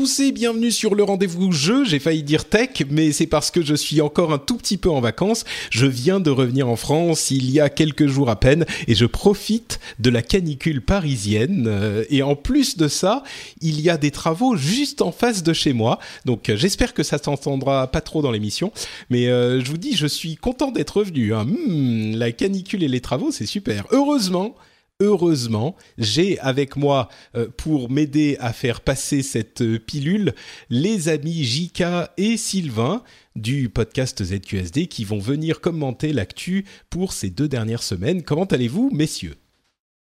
tous et bienvenue sur le rendez-vous jeu. J'ai failli dire tech, mais c'est parce que je suis encore un tout petit peu en vacances. Je viens de revenir en France il y a quelques jours à peine et je profite de la canicule parisienne. Euh, Et en plus de ça, il y a des travaux juste en face de chez moi. Donc euh, j'espère que ça s'entendra pas trop dans l'émission. Mais euh, je vous dis, je suis content d'être revenu. hein. Hmm, la canicule et les travaux, c'est super. Heureusement, heureusement, j'ai avec moi euh, pour m'aider à faire passer cette euh, pilule les amis Jika et Sylvain du podcast ZQSD qui vont venir commenter l'actu pour ces deux dernières semaines. Comment allez-vous, messieurs?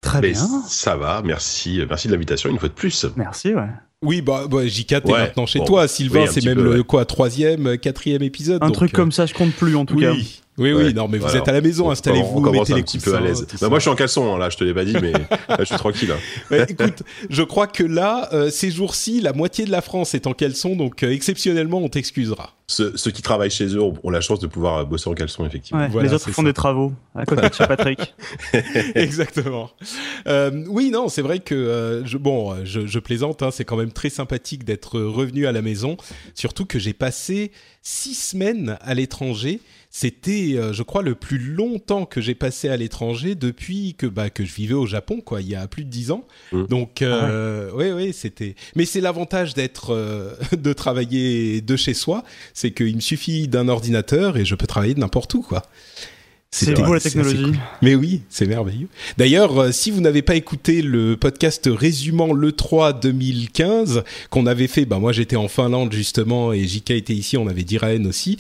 Très Mais bien. ça va, merci, merci de l'invitation une fois de plus. Merci, ouais. Oui, bah, bah Jika, t'es Ouais, maintenant chez bon, toi. Sylvain, oui, c'est même peu, le ouais. quoi, troisième, quatrième épisode. Un donc, truc euh, comme ça, je compte plus en tout oui, cas. Oui, oui, non, mais vous êtes à la maison, On- installez-vous, mettez un les petit peu à coussins, l'aise. Bah, moi, je suis en caleçon, hein, là, je te l'ai pas dit, mais là, je suis tranquille. hein. Ouais, écoute, je crois que là, euh, ces jours-ci, la moitié de la France est en caleçon, donc euh, exceptionnellement, on t'excusera. Ceux, ceux qui travaillent chez eux ont, ont la chance de pouvoir euh, bosser en caleçon, effectivement. Ouais, Voilà, les autres font ça. des travaux à côté de chez Patrick. Exactement. Euh, oui, non, c'est vrai que euh, je, bon, je, je plaisante. hein, c'est quand même très sympathique d'être revenu à la maison. Surtout que j'ai passé six semaines à l'étranger. C'était, euh, je crois, le plus longtemps que j'ai passé à l'étranger depuis que bah, que je vivais au Japon, quoi. Il y a plus de dix ans. Mm. Donc, euh, oui, oui, c'était. Mais c'est l'avantage d'être, euh, de travailler de chez soi, c'est qu'il me suffit d'un ordinateur et je peux travailler de n'importe où, quoi. C'est vrai, beau la technologie. cool. Mais oui, c'est merveilleux. D'ailleurs, euh, si vous n'avez pas écouté le podcast résumant l'E3 2015 qu'on avait fait, bah moi j'étais en Finlande justement et JK était ici, on avait Diraen aussi.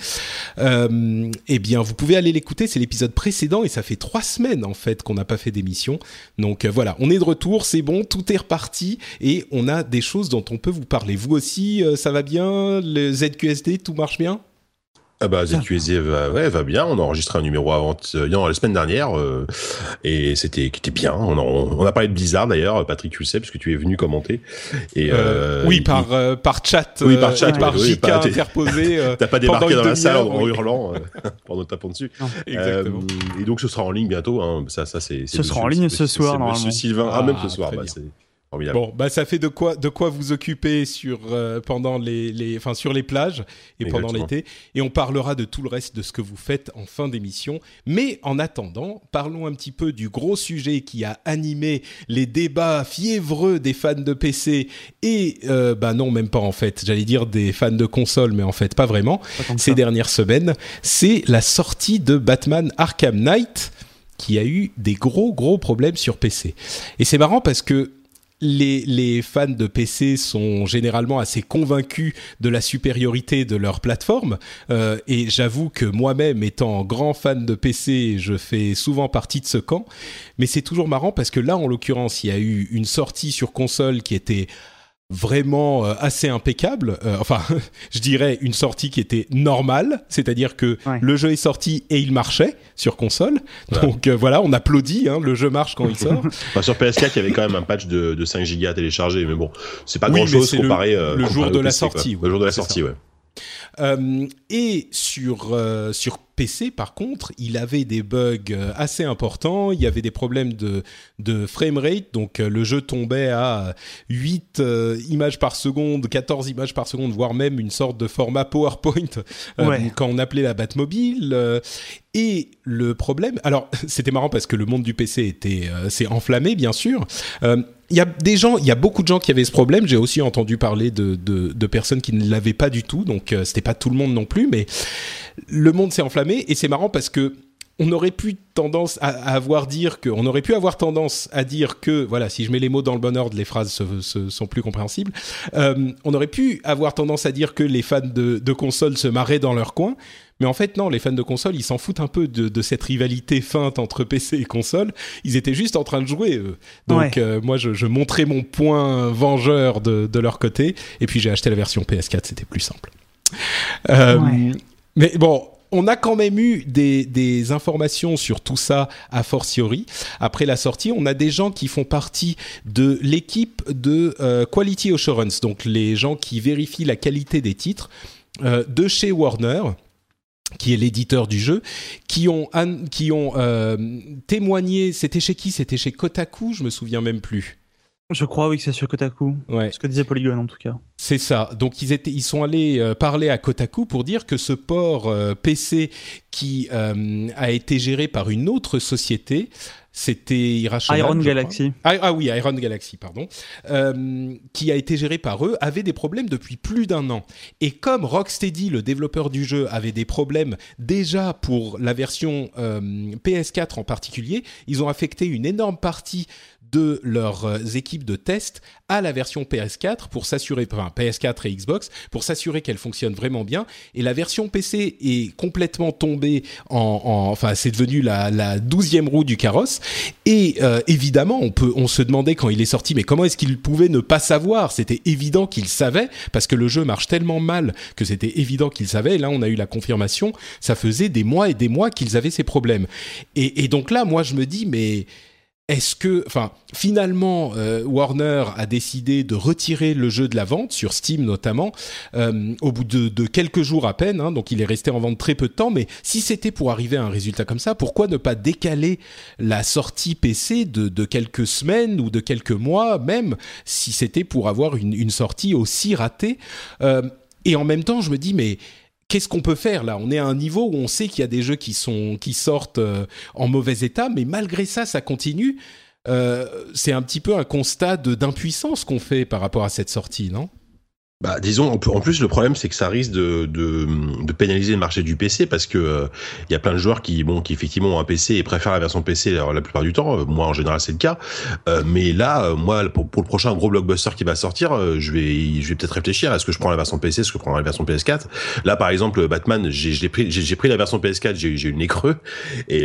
Euh, eh bien, vous pouvez aller l'écouter, c'est l'épisode précédent et ça fait trois semaines en fait qu'on n'a pas fait d'émission. Donc euh, voilà, on est de retour, c'est bon, tout est reparti et on a des choses dont on peut vous parler. Vous aussi, euh, ça va bien? Le ZQSD, tout marche bien? Ah bah, ZQSD va, ouais, va bien. On a enregistré un numéro avant, euh, non, la semaine dernière, euh, et c'était, c'était bien. On a, on a parlé de Blizzard d'ailleurs, Patrick, tu le sais, parce que tu es venu commenter. Et, Euh, euh, oui, il- par, euh, par chat, Oui, par chat, et par oui, JK interposé. euh, T'as pas débarqué dans la salle en, oui. hurlant euh, pendant tapant dessus. Non. Exactement. Euh, et donc ce sera en ligne bientôt. Hein. Ça, ça c'est. Ce sera en ligne ce soir, Monsieur normalement. Sylvain. Ah, Ah, même ce soir. très Bah, c'est formidable. Bon, bah ça fait de quoi de quoi vous occuper sur euh, pendant les, les enfin sur les plages et pendant l'été et on parlera de tout le reste de ce que vous faites en fin d'émission. Mais en attendant, parlons un petit peu du gros sujet qui a animé les débats fiévreux des fans de PC et euh, bah non même pas en fait. J'allais dire des fans de console, mais en fait pas vraiment. Pas Ces ça. dernières semaines, c'est la sortie de Batman Arkham Knight qui a eu des gros gros problèmes sur PC. Et c'est marrant parce que les, fans de PC sont généralement assez convaincus de la supériorité de leur plateforme. Euh, et j'avoue que moi-même, étant grand fan de PC, je fais souvent partie de ce camp. Mais c'est toujours marrant parce que là, en l'occurrence, il y a eu une sortie sur console qui était vraiment euh, assez impeccable. Euh, enfin, je dirais une sortie qui était normale, c'est-à-dire que Ouais. le jeu est sorti et il marchait sur console. Donc euh, voilà, on applaudit, hein, le jeu marche quand il sort. Enfin, sur PS4, il y avait quand même un patch de, de 5 gigas téléchargé, mais bon, c'est pas Oui, grand chose mais c'est le- comparé euh, le comparé jour au de la PC, quoi. sortie, ouais. Le jour de la sortie, ouais. Euh, et sur, euh, sur PC, par contre, il avait des bugs euh, assez importants. Il y avait des problèmes de, de framerate. Donc, le jeu tombait à 8 images par seconde, 14 images par seconde, voire même une sorte de format PowerPoint quand on appelait la Batmobile. et le problème, alors c'était marrant parce que le monde du PC était s'est enflammé, bien sûr il y a des gens, il y a beaucoup de gens qui avaient ce problème. J'ai aussi entendu parler de, de, personnes qui ne l'avaient pas du tout, donc euh, c'était pas tout le monde non plus. Mais le monde s'est enflammé et c'est marrant parce que on aurait pu tendance à, avoir dire que, on aurait pu avoir tendance à dire que, voilà, si je mets les mots dans le bon ordre, les phrases se, sont plus compréhensibles. Euh, on aurait pu avoir tendance à dire que les fans de, de consoles se marraient dans leur coin. Mais en fait, non, les fans de console, ils s'en foutent un peu de, cette rivalité feinte entre PC et console. Ils étaient juste en train de jouer, eux. Donc, euh, moi, je, montrais mon point vengeur de, leur côté. Et puis, j'ai acheté la version PS4, c'était plus simple. Euh, mais bon, on a quand même eu des, informations sur tout ça a fortiori. Après la sortie, on a des gens qui font partie de l'équipe de euh, Quality Assurance, donc les gens qui vérifient la qualité des titres de chez Warner qui est l'éditeur du jeu, qui ont, qui ont euh, témoigné, c'était chez qui? C'était chez Kotaku, je me souviens même plus. Je crois oui que c'est sur Kotaku. Ouais. Ce que disait Polygon en tout cas. C'est ça. Donc ils étaient, ils sont allés euh, parler à Kotaku pour dire que ce port euh, PC qui a été géré par une autre société c'était Iron Galaxy. Ah, ah, oui, Iron Galaxy, pardon, euh, qui a été géré par eux, avait des problèmes depuis plus d'un an. Et comme Rocksteady, le développeur du jeu, avait des problèmes déjà pour la version euh, PS4 en particulier, ils ont affecté une énorme partie de leurs euh, équipes de test à la version PS4 pour s'assurer, enfin PS4 et Xbox, pour s'assurer qu'elle fonctionne vraiment bien. Et la version PC est complètement tombée en, enfin c'est devenu la, la douzième roue du carrosse. Et euh, évidemment, on peut, on se demandait quand il est sorti, mais comment est-ce qu'il pouvait ne pas savoir? C'était évident qu'il savait parce que le jeu marche tellement mal que c'était évident qu'il savait. Et là, on a eu la confirmation. Ça faisait des mois et des mois qu'ils avaient ces problèmes. Et, et donc là, moi, je me dis, mais est-ce que, enfin, finalement, euh, Warner a décidé de retirer le jeu de la vente sur Steam notamment euh, au bout de, quelques jours à peine. Hein, donc, il est resté en vente très peu de temps. Mais si c'était pour arriver à un résultat comme ça, pourquoi ne pas décaler la sortie PC de, quelques semaines ou de quelques mois, même si c'était pour avoir une, sortie aussi ratée euh, Et en même temps, je me dis, mais qu'est-ce qu'on peut faire là? On est à un niveau où on sait qu'il y a des jeux qui sont qui sortent euh, en mauvais état, mais malgré ça, ça continue. Euh, c'est un petit peu un constat d'impuissance qu'on fait par rapport à cette sortie, non? Bah, disons, en plus, le problème, c'est que ça risque de, de, de, pénaliser le marché du PC parce que il euh, y a plein de joueurs qui, bon, qui effectivement ont un PC et préfèrent la version PC alors, la plupart du temps. Euh, moi, en général, c'est le cas. Euh, mais là, moi, pour, pour, le prochain gros blockbuster qui va sortir, je vais, je vais peut-être réfléchir. Est-ce que je prends la version PC, est-ce que je prends la version PS4 Là, par exemple, Batman, j'ai pris, j'ai pris la version PS4, j'ai eu le nez creux. Et,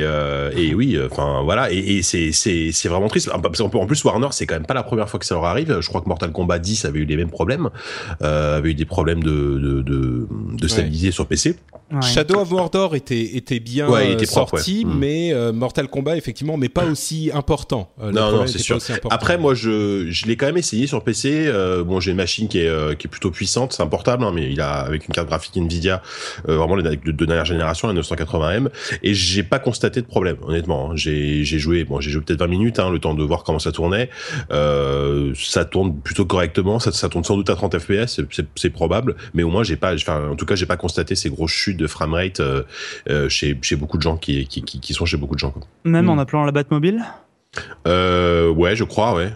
et oui, enfin voilà. Et, et c'est, c'est, c'est vraiment triste. En plus, Warner, c'est quand même pas la première fois que ça leur arrive. Je crois que Mortal Kombat 10 avait eu les mêmes problèmes euh, avait eu des problèmes de, de, de, de stabilité sur PC. Shadow of Mordor était, était bien euh, sorti, mm. mais euh, Mortal Kombat, effectivement, mais pas aussi important. Euh, non, non, c'est sûr. Après, moi, je, je l'ai quand même essayé sur PC. bon, j'ai une machine qui est, qui est plutôt puissante, c'est un portable, hein, mais il a avec une carte graphique Nvidia, vraiment de, de, dernière génération, la 980M, et j'ai pas constaté de problème, honnêtement. Hein. J'ai joué, bon, j'ai joué peut-être 20 minutes, hein, le temps de voir comment ça tournait. ça tourne plutôt correctement, ça, ça tourne sans doute à 30 FPS, c'est probable, mais au moins j'ai pas, enfin, en tout cas, j'ai pas constaté ces grosses chutes de framerate euh, euh, chez, chez beaucoup de gens qui, qui, qui, sont chez beaucoup de gens. Quoi. Même en hmm. appelant la Batmobile? Euh, Ouais, je crois, ouais.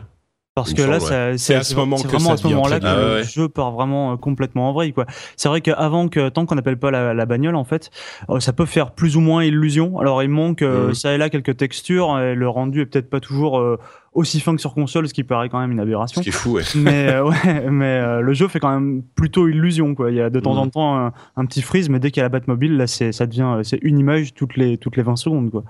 Parce que là, c'est à ce moment que vraiment à ce moment-là que le jeu part vraiment complètement en vrille. Quoi. C'est vrai qu'avant que tant qu'on n'appelle pas la, bagnole, en fait, ça peut faire plus ou moins illusion. Alors il manque hmm. ça et là quelques textures. Et le rendu est peut-être pas toujours aussi fin que sur console, ce qui paraît quand même une aberration. Ce fou, ouais. Mais, euh, ouais, mais euh, le jeu fait quand même plutôt illusion, quoi. Il y a de temps mm. en temps un, petit freeze, mais dès qu'il y a la Batmobile, là, c'est, ça devient, euh, c'est une image toutes les, toutes les 20 secondes, quoi.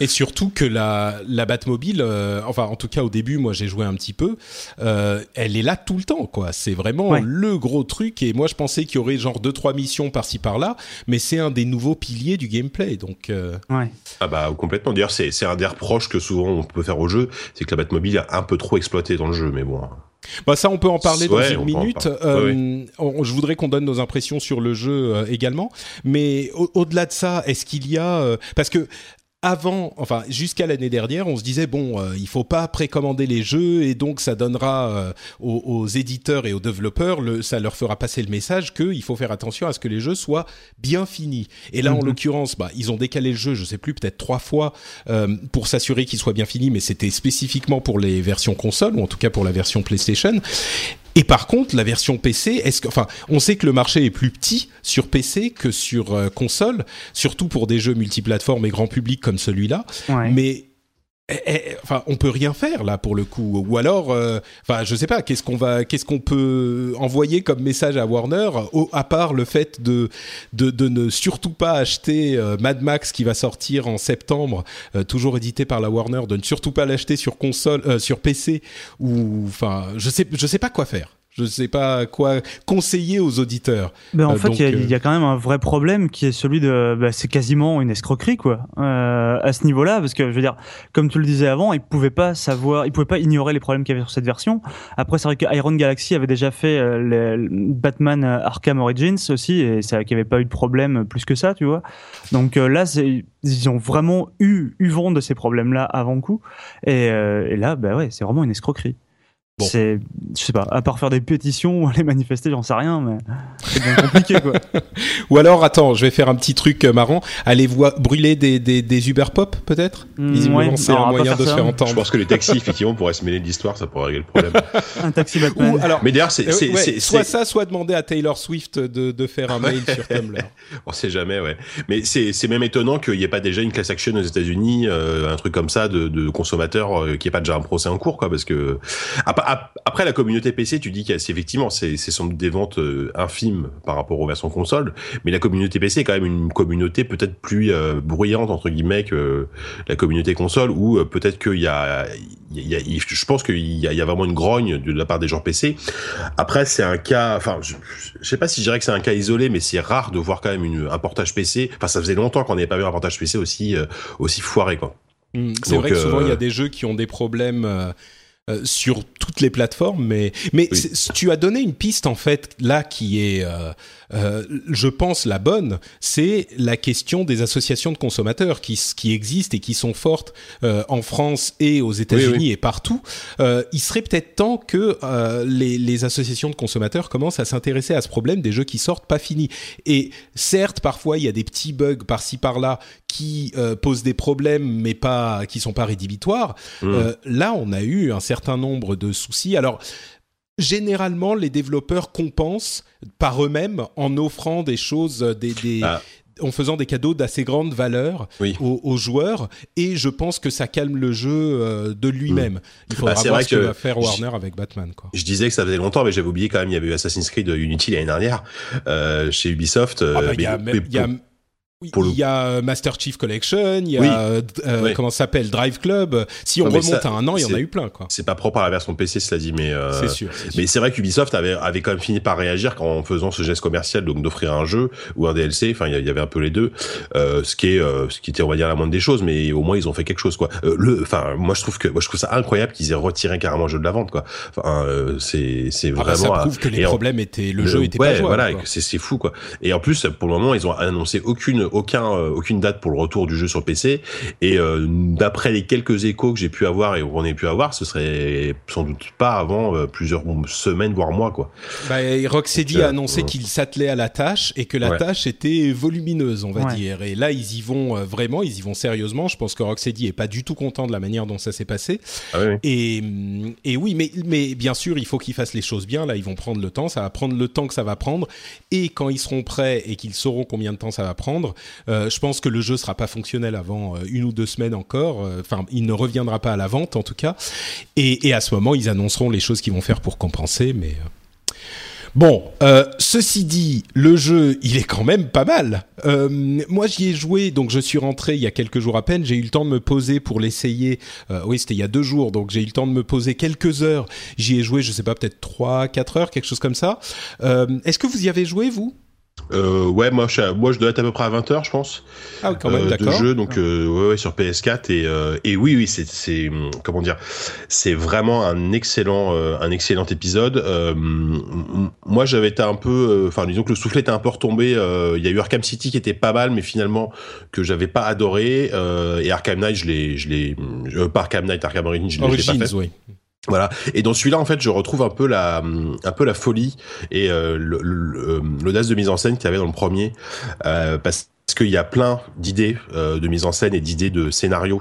Et surtout que la, la Batmobile, euh, enfin en tout cas au début, moi j'ai joué un petit peu, euh, elle est là tout le temps, quoi. C'est vraiment le gros truc. Et moi je pensais qu'il y aurait genre deux trois missions par-ci par-là, mais c'est un des nouveaux piliers du gameplay. Donc euh... ouais. ah bah complètement. D'ailleurs c'est c'est un des reproches que souvent on peut faire au jeu, c'est que la Batmobile est un peu trop exploitée dans le jeu, mais bon. Bah ça, on peut en parler dans une minute. Euh, je voudrais qu'on donne nos impressions sur le jeu euh, également. Mais au-delà de ça, est-ce qu'il y a euh, parce que avant, enfin jusqu'à l'année dernière, on se disait bon, euh, il faut pas précommander les jeux et donc ça donnera euh, aux, éditeurs et aux développeurs, le, ça leur fera passer le message qu'il faut faire attention à ce que les jeux soient bien finis. Et là, en mhm. l'occurrence, bah, ils ont décalé le jeu, je sais plus, peut-être trois fois euh, pour s'assurer qu'il soit bien fini, mais c'était spécifiquement pour les versions console ou en tout cas pour la version PlayStation. Et par contre, la version PC, est-ce que, enfin, on sait que le marché est plus petit sur PC que sur euh, console, surtout pour des jeux multiplateformes et grand public comme celui-là. Mais eh, eh, on peut rien faire là pour le coup. Ou alors, euh, je sais pas, qu'est-ce qu'on peut envoyer comme message à Warner, à part le fait de, ne surtout pas acheter euh, Mad Max qui va sortir en septembre, toujours édité par la Warner, de ne surtout pas l'acheter sur console, sur PC, ou enfin, je sais, je sais pas quoi faire je ne sais pas quoi conseiller aux auditeurs. Ben en euh, fait, il y, a quand même un vrai problème qui est celui de, bah, c'est quasiment une escroquerie quoi, euh, à ce niveau-là, parce que je veux dire, comme tu le disais avant, ils pouvaient pas savoir, ils pouvaient pas ignorer les problèmes qu'il y avait sur cette version. Après, c'est vrai que Iron Galaxy avait déjà fait euh, Batman Arkham Origins aussi, et ça, qu'il n'y avait pas eu de problème plus que ça, tu vois. Donc là, ils ont vraiment eu, eu vent de ces problèmes-là avant coup, et, et là, bah ouais, c'est vraiment une escroquerie. C'est, je sais pas, à part faire des pétitions ou aller manifester, j'en sais rien, mais c'est bien compliqué, quoi. ou alors, attends, je vais faire un petit truc euh, marrant. Allez voir brûler des, des, des Uber Pop, peut-être? Mmh, c'est un moyen de se faire entendre. Je pense que les taxis, effectivement, pourraient se mêler de l'histoire, ça pourrait régler le problème. un taxi Batman. alors, mais d'ailleurs, c'est, euh, soit ça, soit demander à Taylor Swift de, de faire un mail sur Tumblr. On sait jamais, ouais. Mais c'est, c'est même étonnant qu'il n'y ait pas déjà une class action aux États-Unis, euh, un truc comme ça de, de consommateurs, qui ait pas déjà un procès en cours, quoi, parce que après la communauté PC, tu dis qu'effectivement c'est sont des ventes euh, infimes par rapport aux versions console, mais la communauté PC est quand même une communauté peut-être plus euh, bruyante entre guillemets que la communauté console, où euh, peut-être qu'il y a, il y a, je pense qu'il y a, il y a vraiment une grogne de la part des gens PC. Après c'est un cas, enfin je, je sais pas si je dirais que c'est un cas isolé, mais c'est rare de voir quand même une, un portage PC. Enfin ça faisait longtemps qu'on n'avait pas vu un portage PC aussi aussi foiré quoi. Mmh, c'est vrai que souvent il y a des jeux qui ont des problèmes euh, sur toutes les plateformes, mais mais tu as donné une piste en fait là qui est, euh, euh, je pense la bonne, c'est la question des associations de consommateurs qui qui existent et qui sont fortes en France et aux États-Unis et partout. il serait peut-être temps que les, les associations de consommateurs commencent à s'intéresser à ce problème des jeux qui sortent pas finis. Et certes, parfois il y a des petits bugs par-ci par-là qui posent des problèmes, mais pas qui sont pas rédhibitoires. Mmh. là, on a eu un certain certain nombre de soucis. Alors, généralement, les développeurs compensent par eux-mêmes en offrant des choses, des, ah. en faisant des cadeaux d'assez grande valeur aux, joueurs, et je pense que ça calme le jeu euh, de lui-même. Il faudra bah, voir ce que, va faire Warner avec Batman. Quoi. Je disais que ça faisait longtemps, mais j'avais oublié quand même, il y avait eu Assassin's Creed Unity l'année dernière euh, chez Ubisoft. Ah bah, y a il y a euh, Master Chief Collection, il y a euh, euh, comment s'appelle Drive Club. Si on remonte à un an, il y en a eu plein quoi. C'est pas propre à la version PC, cela dit, mais c'est sûr. Mais c'est vrai qu'Ubisoft avait avait quand même fini par réagir en faisant ce geste commercial, donc d'offrir un jeu ou un DLC. Enfin, il y avait un peu les deux, ce qui est ce qui était on va dire la moindre des choses, mais au moins ils ont fait quelque chose quoi. le, enfin, moi je trouve que moi je trouve ça incroyable qu'ils aient retiré carrément le jeu de la vente quoi. Enfin, c'est c'est ah bah, vraiment. ça prouve que les problèmes étaient le, jeu était pas jouable. Voilà, c'est c'est fou quoi. Et en plus pour le moment ils ont annoncé aucune aucun aucune date pour le retour du jeu sur PC. Et euh, d'après les quelques échos que j'ai pu avoir et qu'on ait pu avoir, ce serait sans doute pas avant euh, plusieurs semaines voire mois quoi. Bah, Rocksteady a euh, annoncé qu'il s'attelait à la tâche et que la tâche était volumineuse, on va dire. Et là, ils y vont vraiment, ils y vont sérieusement. Je pense que Rocksteady est pas du tout content de la manière dont ça s'est passé. Ah oui, Et, et oui, mais, mais bien sûr, il faut qu'ils fassent les choses bien. Là, ils vont prendre le temps. Ça va prendre le temps que ça va prendre. Et quand ils seront prêts et qu'ils sauront combien de temps ça va prendre, je pense que le jeu sera pas fonctionnel avant euh, une ou deux semaines encore. Euh, enfin, il ne reviendra pas à la vente en tout cas. Et, à ce moment, ils annonceront les choses qu'ils vont faire pour compenser. Mais euh, Bon, ceci dit, le jeu, il est quand même pas mal. moi, j'y ai joué, donc je suis rentré il y a quelques jours à peine. J'ai eu le temps de me poser pour l'essayer. oui, c'était il y a deux jours, donc j'ai eu le temps de me poser quelques heures. J'y ai joué, je sais pas, peut-être trois, quatre heures, quelque chose comme ça. Est-ce que vous y avez joué, vous? Euh, ouais, moi je, moi je dois être à peu près à 20h, je pense. Ah, quand même, euh, De jeu, donc euh, ouais, ouais, sur PS4 et, euh, et oui, oui, c'est, c'est comment dire, c'est vraiment un excellent, un excellent épisode. moi, j'avais été un peu, enfin, disons que le soufflet était un peu retombé. Il y a eu Arkham City qui était pas mal, mais finalement que j'avais pas adoré. et Arkham Knight, je l'ai, je l'ai, pas Arkham Knight, Arkham Origins, je l'ai pas fait. Oui. Voilà. Et dans celui-là, en fait, je retrouve un peu la, un peu la folie et euh, euh, l'audace de mise en scène qu'il y avait dans le premier, euh, parce qu'il y a plein d'idées euh, de mise en scène et d'idées de scénario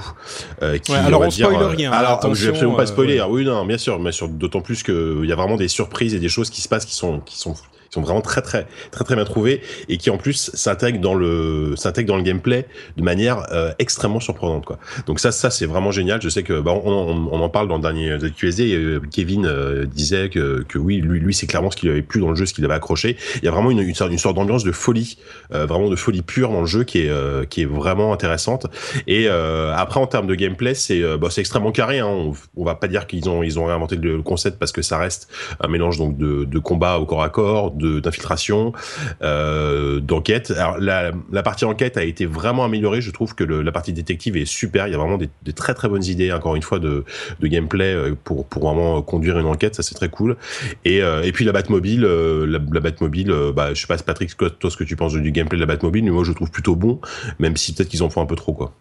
euh, qui ouais, alors on, dire, spoil rien alors je vais absolument pas spoiler oui non bien sûr mais d'autant plus que il y a vraiment des surprises et des choses qui se passent qui sont qui sont sont vraiment très très très très bien trouvés et qui en plus s'intègrent dans le s'intègrent dans le gameplay de manière euh, extrêmement surprenante quoi. Donc ça ça c'est vraiment génial. Je sais que bah, on, en parle dans le dernier QSD. Euh, Kevin euh, disait que, que oui lui lui c'est clairement ce qu'il avait plus dans le jeu, ce qu'il avait accroché. Il y a vraiment une, une, une sorte d'ambiance de folie, vraiment de folie pure dans le jeu qui est qui est vraiment intéressante. Et après en termes de gameplay c'est bah, c'est extrêmement carré. Hein. On, on, va pas dire qu'ils ont ils ont réinventé le concept parce que ça reste un mélange donc de, de combat au corps à corps d'infiltration, euh, d'enquête. Alors la, partie enquête a été vraiment améliorée. Je trouve que le, la partie détective est super. Il y a vraiment des, très très bonnes idées, encore une fois, de, gameplay euh, pour pour vraiment conduire une enquête. Ça c'est très cool. Et, euh, et puis la Batmobile, euh, la, la Batmobile, euh, bah je sais pas Patrick, toi ce que tu penses du gameplay de la Batmobile, mais moi je trouve plutôt bon, même si peut-être qu'ils en font un peu trop quoi.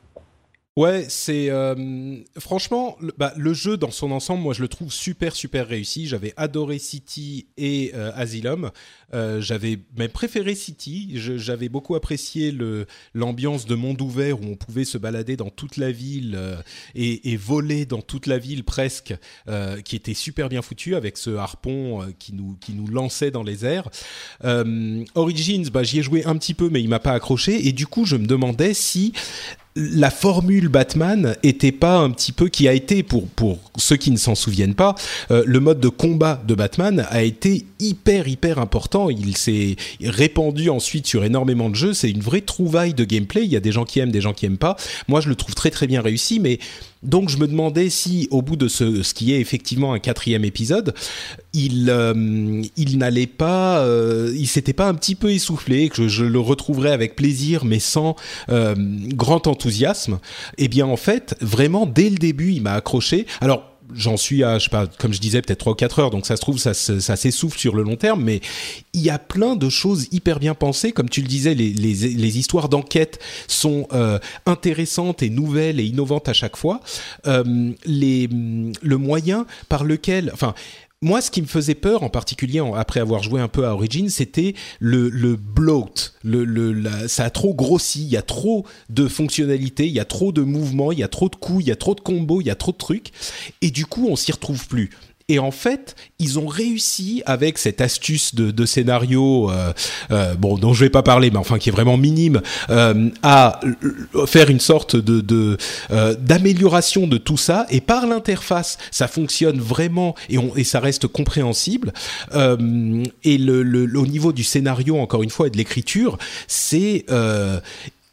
Ouais, c'est euh, franchement le, bah, le, jeu dans son ensemble, moi je le trouve super super réussi. J'avais adoré City et euh, Asylum. Euh, j'avais même préféré City. J'avais beaucoup apprécié l'ambiance de monde ouvert où on pouvait se balader dans toute la ville et, voler dans toute la ville presque, qui était super bien foutu avec ce harpon qui nous qui nous lançait dans les airs. Origins, bah j'y ai joué un petit peu, mais il m'a pas accroché et du coup je me demandais si la formule Batman était pas un petit peu qui a été pour pour ceux qui ne s'en souviennent pas euh, le mode de combat de Batman a été hyper hyper important. Il s'est répandu ensuite sur énormément de jeux. C'est une vraie trouvaille de gameplay. Il y a des gens qui aiment des gens qui aiment pas. Moi je le trouve très très bien réussi mais donc je me demandais si, au bout de ce, ce qui est effectivement un quatrième épisode, il, euh, il n'allait pas, euh, il s'était pas un petit peu essoufflé, que je, le retrouverais avec plaisir, mais sans euh, grand enthousiasme. Eh bien, en fait, vraiment dès le début, il m'a accroché. Alors j'en suis à, je sais pas, comme je disais, peut-être 3 ou 4 heures, donc ça se trouve, ça, ça s'essouffle sur le long terme, mais il y a plein de choses hyper bien pensées. Comme tu le disais, les, les, histoires d'enquête sont euh, intéressantes et nouvelles et innovantes à chaque fois. Euh, les, le moyen par lequel, enfin, moi, ce qui me faisait peur, en particulier après avoir joué un peu à Origin, c'était le, le bloat. Le, le, ça a trop grossi, il y a trop de fonctionnalités, il y a trop de mouvements, il y a trop de coups, il y a trop de combos, il y a trop de trucs. Et du coup, on s'y retrouve plus. Et en fait, ils ont réussi avec cette astuce de, scénario, euh, euh, bon, dont je vais pas parler, mais enfin qui est vraiment minime, euh, à faire une sorte de, d'amélioration de tout ça. Et par l'interface, ça fonctionne vraiment et, ça reste compréhensible. Et au niveau du scénario, encore une fois, et de l'écriture, c'est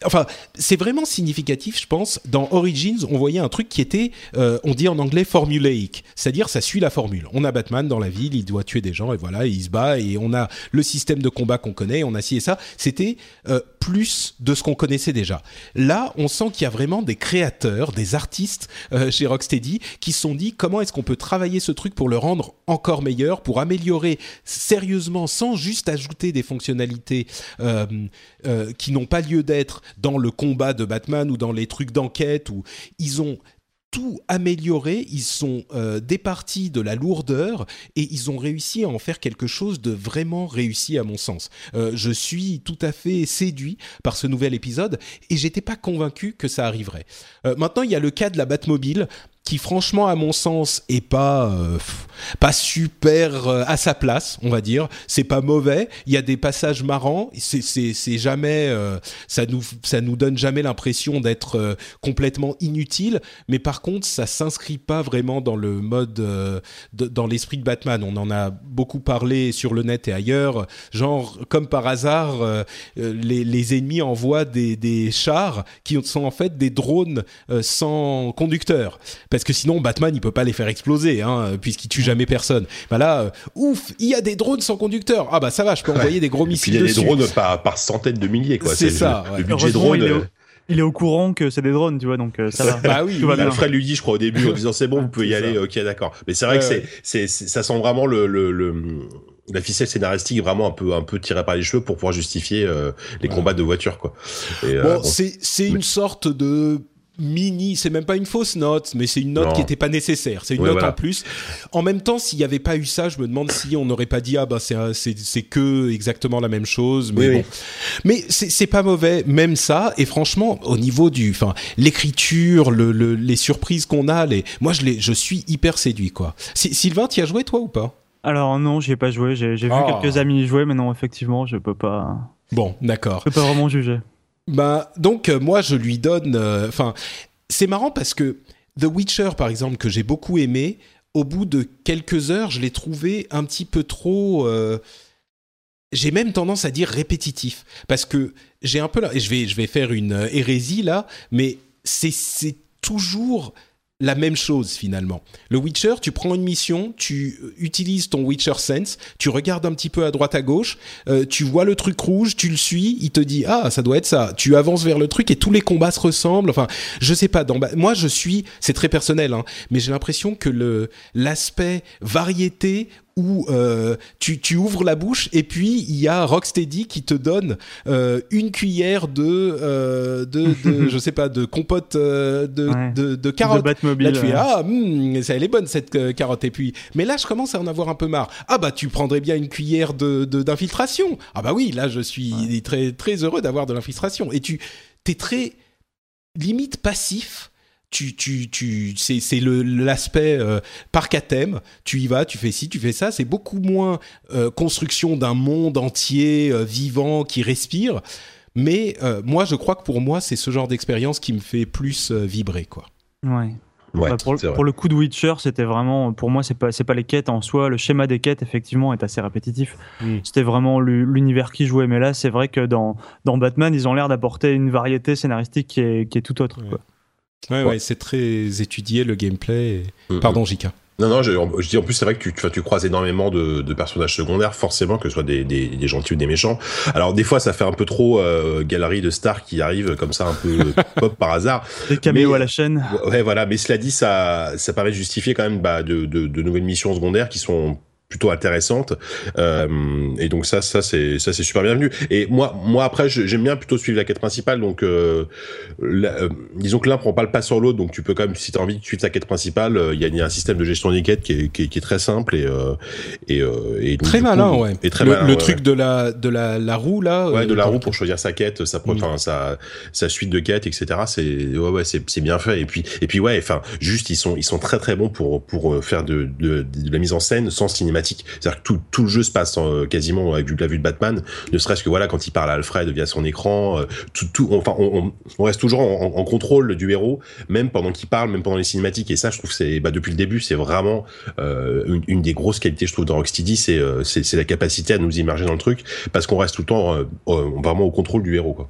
Enfin, c'est vraiment significatif, je pense. Dans Origins, on voyait un truc qui était, euh, on dit en anglais formulaic, c'est-à-dire ça suit la formule. On a Batman dans la ville, il doit tuer des gens et voilà, il se bat et on a le système de combat qu'on connaît, on a ci et ça. C'était euh, plus de ce qu'on connaissait déjà. Là, on sent qu'il y a vraiment des créateurs, des artistes euh, chez Rocksteady qui se sont dit comment est-ce qu'on peut travailler ce truc pour le rendre encore meilleur, pour améliorer sérieusement, sans juste ajouter des fonctionnalités euh, euh, qui n'ont pas lieu d'être dans le combat de Batman ou dans les trucs d'enquête où ils ont tout amélioré, ils sont euh, départis de la lourdeur et ils ont réussi à en faire quelque chose de vraiment réussi à mon sens. Je suis tout à fait séduit par ce nouvel épisode et j'étais pas convaincu que ça arriverait. Maintenant, il y a le cas de la Batmobile qui franchement à mon sens est pas euh, pas super euh, à sa place on va dire. C'est pas mauvais. Il y a des passages marrants. C'est jamais euh, ça nous ça nous donne jamais l'impression d'être complètement inutile. Mais par contre ça s'inscrit pas vraiment dans le mode de, dans l'esprit de Batman. On en a beaucoup parlé sur le net et ailleurs. Genre comme par hasard les ennemis envoient des chars qui sont en fait des drones sans conducteur parce que sinon Batman il peut pas les faire exploser hein, puisqu'il tue jamais personne. Bah là, euh, ouf, il y a des drones sans conducteur. Ah bah ça va, je peux envoyer des gros missiles Il y a des drones par, par centaines de milliers quoi. C'est ça. Le, budget drone. Euh, il est, au, courant que c'est des drones, tu vois, donc euh, ça va. bah oui. Alfred lui dit, je crois au début en disant c'est bon, vous pouvez y aller. Ok, d'accord. Mais c'est vrai que c'est, c'est, ça sent vraiment le, le, le la ficelle scénaristique vraiment un peu un peu tirée par les cheveux pour pouvoir justifier les combats de voitures quoi. Et, bon, bon. c'est c'est une sorte de mini, c'est même pas une fausse note, mais c'est une note qui était pas nécessaire. C'est une note en plus. En même temps, s'il y avait pas eu ça, je me demande si on n'aurait pas dit ah bah c'est c'est que exactement la même chose. Mais bon, mais c'est pas mauvais, même ça. Et franchement, au niveau du, enfin, l'écriture, le, les surprises qu'on a, les, moi je les, je suis hyper séduit quoi. Sylvain, tu as joué toi ou pas? Alors non, j'y ai pas joué. J'ai vu ah. quelques amis y jouer, mais non, effectivement, je peux pas. Bon, d'accord. Je peux pas vraiment juger. Bah donc euh, moi je lui donne. Euh, enfin, c'est marrant parce que The Witcher par exemple que j'ai beaucoup aimé, au bout de quelques heures, je l'ai trouvé un petit peu trop. Euh, j'ai même tendance à dire répétitif parce que j'ai un peu et je vais je vais faire une hérésie là, mais c'est toujours la même chose finalement. Le Witcher, tu prends une mission, tu euh, utilises ton Witcher Sense, tu regardes un petit peu à droite à gauche, euh, tu vois le truc rouge, tu le suis, il te dit ah ça doit être ça. Tu avances vers le truc et tous les combats se ressemblent. Enfin, je sais pas. Moi, je suis, c'est très personnel, hein, mais j'ai l'impression que le l'aspect variété où euh, tu, tu, ouvres la bouche et puis il y a Rocksteady qui te donne euh, une cuillère de, euh, de, de je sais pas de compote de, de, de carottes. De là tu es ah hmm, ça elle est bonne cette carotte et puis mais là je commence à en avoir un peu marre. Ah bah tu prendrais bien une cuillère de d'infiltration. Ah bah oui là je suis très très heureux d'avoir de l'infiltration et tu t'es très limite passif tu, tu, tu, c'est, c'est le, l'aspect euh, parc à thème. Tu y vas, tu fais ci, tu fais ça. C'est beaucoup moins euh, construction d'un monde entier euh, vivant qui respire. Mais euh, moi, je crois que pour moi, c'est ce genre d'expérience qui me fait plus vibrer, quoi. Ouais. Ouais, bah, pour, pour, le coup de Witcher, c'était vraiment, pour moi, c'est pas, c'est pas les quêtes en soi. Le schéma des quêtes, effectivement, est assez répétitif. Mm. C'était vraiment l'univers qui jouait. Mais là, c'est vrai que dans, dans Batman, ils ont l'air d'apporter une variété scénaristique qui est, qui est tout autre. Quoi. Ouais, ouais, c'est très étudié le gameplay. Mm-hmm. Pardon, Jika. Non, non, je, dis en plus, c'est vrai que tu, tu, tu croises énormément de, de, personnages secondaires, forcément, que ce soit des, des, des, gentils ou des méchants. Alors, des fois, ça fait un peu trop euh, galerie de stars qui arrivent comme ça, un peu pop par hasard. Des caméos à la chaîne. Ouais, voilà. Mais cela dit, ça, ça permet de justifier quand même bah, de, de, de nouvelles missions secondaires qui sont plutôt intéressante. Euh, et donc ça ça c'est ça c'est super bienvenu. Et moi moi après j'aime bien plutôt suivre la quête principale. Donc euh, euh, disons que l'un prend pas le pas sur l'autre. Donc tu peux quand même si tu as envie de suivre ta quête principale euh, il y, a, y, a, un système de gestion des quêtes qui est, qui est, qui est très simple et et, et très malin ouais. et très le, malin, le truc de la de la, la roue là ouais de la roue pour choisir sa quête sa mm. enfin sa sa suite de quêtes etc c'est ouais ouais c'est c'est bien fait. Et puis et puis ouais enfin juste ils sont ils sont très très bons pour pour faire de de, de la mise en scène sans cinéma c'est-à-dire que tout, tout, le jeu se passe euh, quasiment avec la vue de Batman, ne serait-ce que voilà quand il parle à Alfred via son écran, euh, tout, tout, enfin on, on, reste toujours en, en, contrôle du héros, même pendant qu'il parle, même pendant les cinématiques. Et ça, je trouve c'est bah, depuis le début, c'est vraiment euh, une, une, des grosses qualités, je trouve, dans Rocksteady, c'est c'est la capacité à nous immerger dans le truc, parce qu'on reste tout le temps vraiment au contrôle du héros, quoi.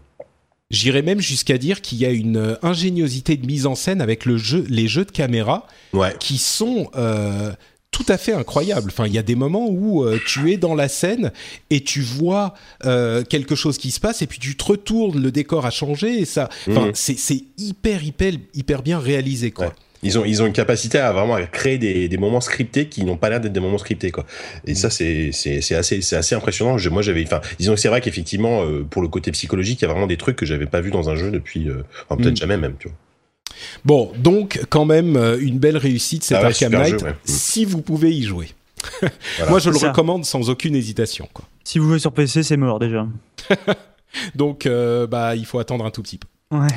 J'irais même jusqu'à dire qu'il y a une ingéniosité de mise en scène avec le jeu, les jeux de caméra ouais. qui sont euh, tout à fait incroyable. Enfin, il y a des moments où euh, tu es dans la scène et tu vois euh, quelque chose qui se passe et puis tu te retournes, le décor a changé et ça. Enfin, mhm. c'est hyper hyper hyper bien réalisé quoi. Ils ont, ils ont une capacité à vraiment créer des, des moments scriptés qui n'ont pas l'air d'être des moments scriptés quoi. Et ça c'est c'est assez c'est assez impressionnant. moi j'avais enfin disons que c'est vrai qu'effectivement euh, pour le côté psychologique il y a vraiment des trucs que j'avais pas vu dans un jeu depuis enfin peut-être mm. jamais même tu vois. Bon, donc quand même euh, une belle réussite, c'est ah Arkham Knight, mm. si vous pouvez y jouer. Moi, je le recommande sans aucune hésitation. Quoi. Si vous jouez sur PC, c'est mort déjà. donc, euh, bah, il faut attendre un tout petit peu. Ouais.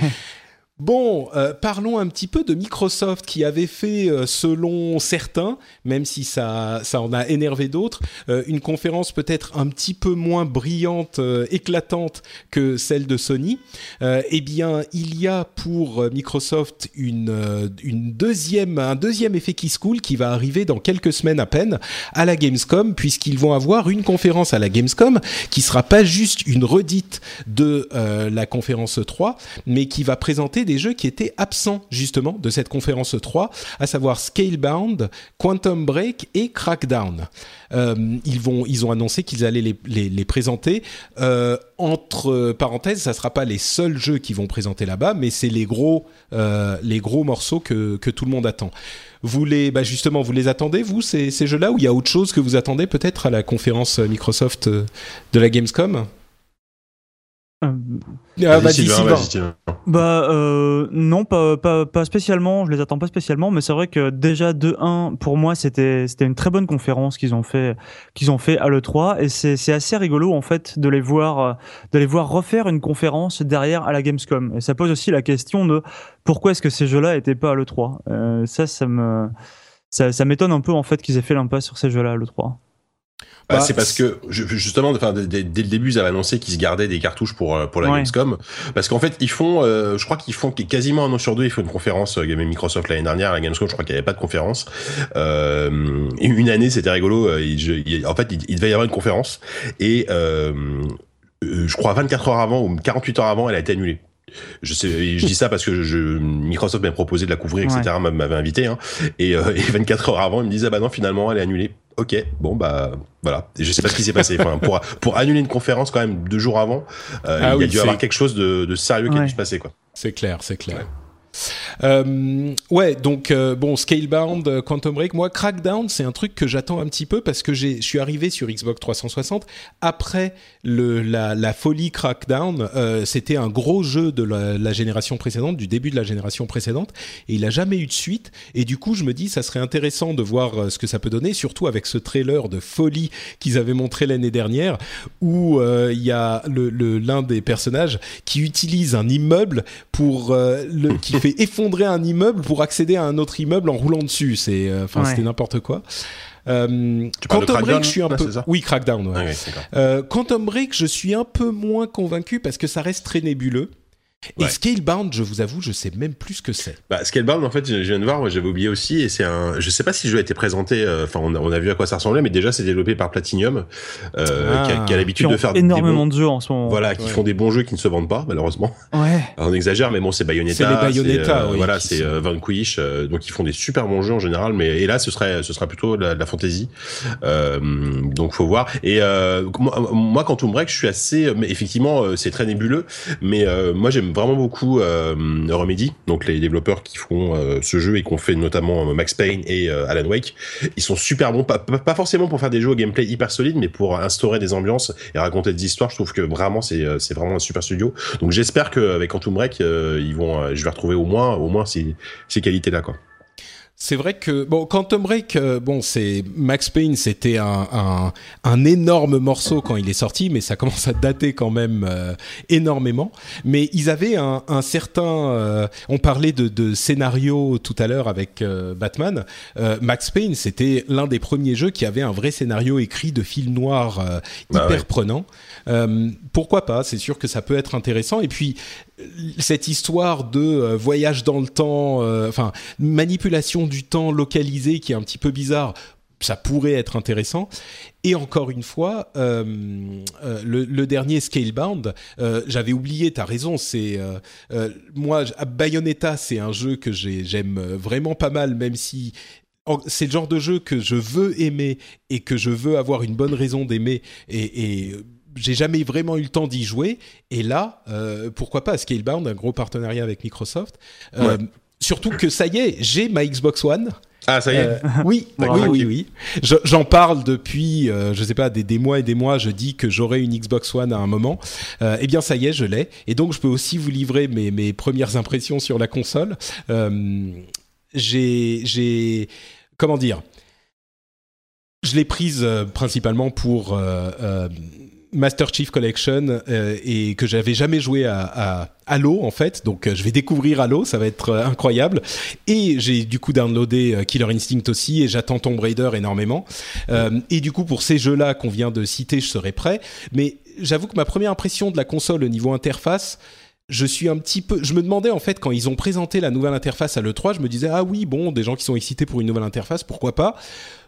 Bon, euh, parlons un petit peu de Microsoft qui avait fait, euh, selon certains, même si ça, ça en a énervé d'autres, euh, une conférence peut-être un petit peu moins brillante, éclatante que celle de Sony. eh bien, il y a pour Microsoft une, deuxième, un deuxième effet qui se coule qui va arriver dans quelques semaines à peine à la Gamescom, puisqu'ils vont avoir une conférence à la Gamescom qui sera pas juste une redite de la conférence 3, mais qui va présenter des des jeux qui étaient absents justement de cette conférence 3, à savoir Scalebound, Quantum Break et Crackdown. Euh, ils vont, ils ont annoncé qu'ils allaient les, présenter. Euh, entre parenthèses, ça sera pas les seuls jeux qui vont présenter là-bas, mais c'est les gros, euh, les gros morceaux que, que tout le monde attend. Vous les, bah justement, vous les attendez vous ces, ces jeux-là ou il y a autre chose que vous attendez peut-être à la conférence Microsoft de la Gamescom? Euh, bah, bah euh, non, pas, pas, spécialement, je les attends pas spécialement, mais c'est vrai que déjà de 1, pour moi, c'était une très bonne conférence qu'ils ont, fait, qu'ils ont fait à l'E3, et c'est assez rigolo en fait de les, voir, de les voir refaire une conférence derrière à la Gamescom. Et ça pose aussi la question de pourquoi est-ce que ces jeux-là n'étaient pas à l'E3 euh, Ça, ça me. Ça, ça m'étonne un peu en fait qu'ils aient fait l'impasse sur ces jeux-là à l'E3. Bah, bah, c'est parce que justement, enfin, dès, le début, ils avaient annoncé qu'ils se gardaient des cartouches pour euh, pour la. Gamescom, parce qu'en fait, ils font, euh, je crois qu'ils font quasiment un an sur deux, ils font une conférence euh, Microsoft l'année dernière, à la Gamescom, je crois qu'il n'y avait pas de conférence. Euh, une année, c'était rigolo. En fait, il, devait y avoir une conférence et je crois 24 heures avant ou 48 heures avant, elle a été annulée. Je, dis ça parce que Microsoft m'a proposé de la couvrir, etc. M'avait invité. Hein, et, 24 heures avant, ils me disaient, ah bah non, finalement, elle est annulée. Ok, bon bah voilà. je sais pas ce qui s'est passé. Enfin, pour pour annuler une conférence quand même deux jours avant, euh, ah il y a dû avoir quelque chose de, de sérieux qui a dû se passer quoi. C'est clair, c'est clair. Euh, ouais, donc euh, bon, Scalebound, euh, Quantum Break, moi, Crackdown, c'est un truc que j'attends un petit peu parce que je suis arrivé sur Xbox 360 après le, la, folie Crackdown. C'était un gros jeu de la, génération précédente, du début de la génération précédente, et il a jamais eu de suite. Et du coup, je me dis, ça serait intéressant de voir ce que ça peut donner, surtout avec ce trailer de folie qu'ils avaient montré l'année dernière, où il y a l'un le, l'un des personnages qui utilise un immeuble pour le fait effondrer un immeuble pour accéder à un autre immeuble en roulant dessus. C'est, euh, enfin, c'était n'importe quoi. Euh, Quantum Break, je suis un peu. Oui, Crackdown. Ouais. Ah euh, Quantum Break, je suis un peu moins convaincu parce que ça reste très nébuleux. Et Scalebound, je vous avoue, je sais même plus ce que c'est. Bah, Scalebound, en fait, je viens de voir, moi j'avais oublié aussi, et c'est un, je sais pas si le jeu a été présenté, euh, enfin, on, a, vu à quoi ça ressemblait, mais déjà c'est développé par Platinum, euh, qui a, ah. l'habitude de faire énormément de jeux en ce moment. Voilà, qui font des bons jeux qui ne se vendent pas, malheureusement. Ouais. on exagère, mais bon, c'est Bayonetta. C'est les Bayonetta, euh, Voilà, c'est euh, Vanquish, euh, donc ils font des super bons jeux en général, mais et là, ce serait, ce sera plutôt de la, la fantasy. donc faut voir. Et moi, quand on break, je suis assez, mais effectivement, c'est très nébuleux, mais moi j'aime vraiment beaucoup euh, Remedy, donc les développeurs qui font euh, ce jeu et qui ont fait notamment euh, Max Payne et Alan Wake, ils sont super bons, pas, pas, forcément pour faire des jeux au gameplay hyper solide, mais pour instaurer des ambiances et raconter des histoires. Je trouve que vraiment c'est c'est vraiment un super studio. Donc j'espère qu'avec Quantum Break, ils vont, je vais retrouver au moins au moins ces ces qualités là quoi. C'est vrai que bon, Quantum Break, euh, bon, c'est Max Payne, c'était un, un, un, énorme morceau quand il est sorti, mais ça commence à dater quand même euh, énormément. Mais ils avaient un, un certain, euh, on parlait de, de, scénario tout à l'heure avec Batman. Max Payne, c'était l'un des premiers jeux qui avait un vrai scénario écrit de fil noir bah hyper prenant. pourquoi pas C'est sûr que ça peut être intéressant. Et puis cette histoire de euh, voyage dans le temps, euh, enfin manipulation du temps localisé qui est un petit peu bizarre, ça pourrait être intéressant. Et encore une fois, euh, le, dernier Scalebound, j'avais oublié, t'as raison, c'est moi Bayonetta, c'est un jeu que j'aime vraiment pas mal, même si c'est le genre de jeu que je veux aimer et que je veux avoir une bonne raison d'aimer et j'ai jamais vraiment eu le temps d'y jouer. Et là, euh, pourquoi pas Scalebound, un gros partenariat avec Microsoft. Euh, surtout que ça y est, j'ai ma Xbox One. Ah, ça y est. Euh, oui, oui, oui, oui, J'en parle depuis, je sais pas, des, des, mois et des mois. Je dis que j'aurai une Xbox One à un moment. eh bien, ça y est, je l'ai. Et donc, je peux aussi vous livrer mes, mes premières impressions sur la console. j'ai, comment dire? Je l'ai prise principalement pour Master Chief Collection euh, et que j'avais jamais joué à, Halo en fait, donc euh, je vais découvrir Halo, ça va être euh, incroyable. Et j'ai du coup downloadé Killer Instinct aussi et j'attends Tomb Raider énormément. et du coup pour ces jeux-là qu'on vient de citer, je serai prêt. Mais j'avoue que ma première impression de la console au niveau interface, je suis un petit peu. Je me demandais en fait quand ils ont présenté la nouvelle interface à l'E3, je me disais ah oui bon des gens qui sont excités pour une nouvelle interface, pourquoi pas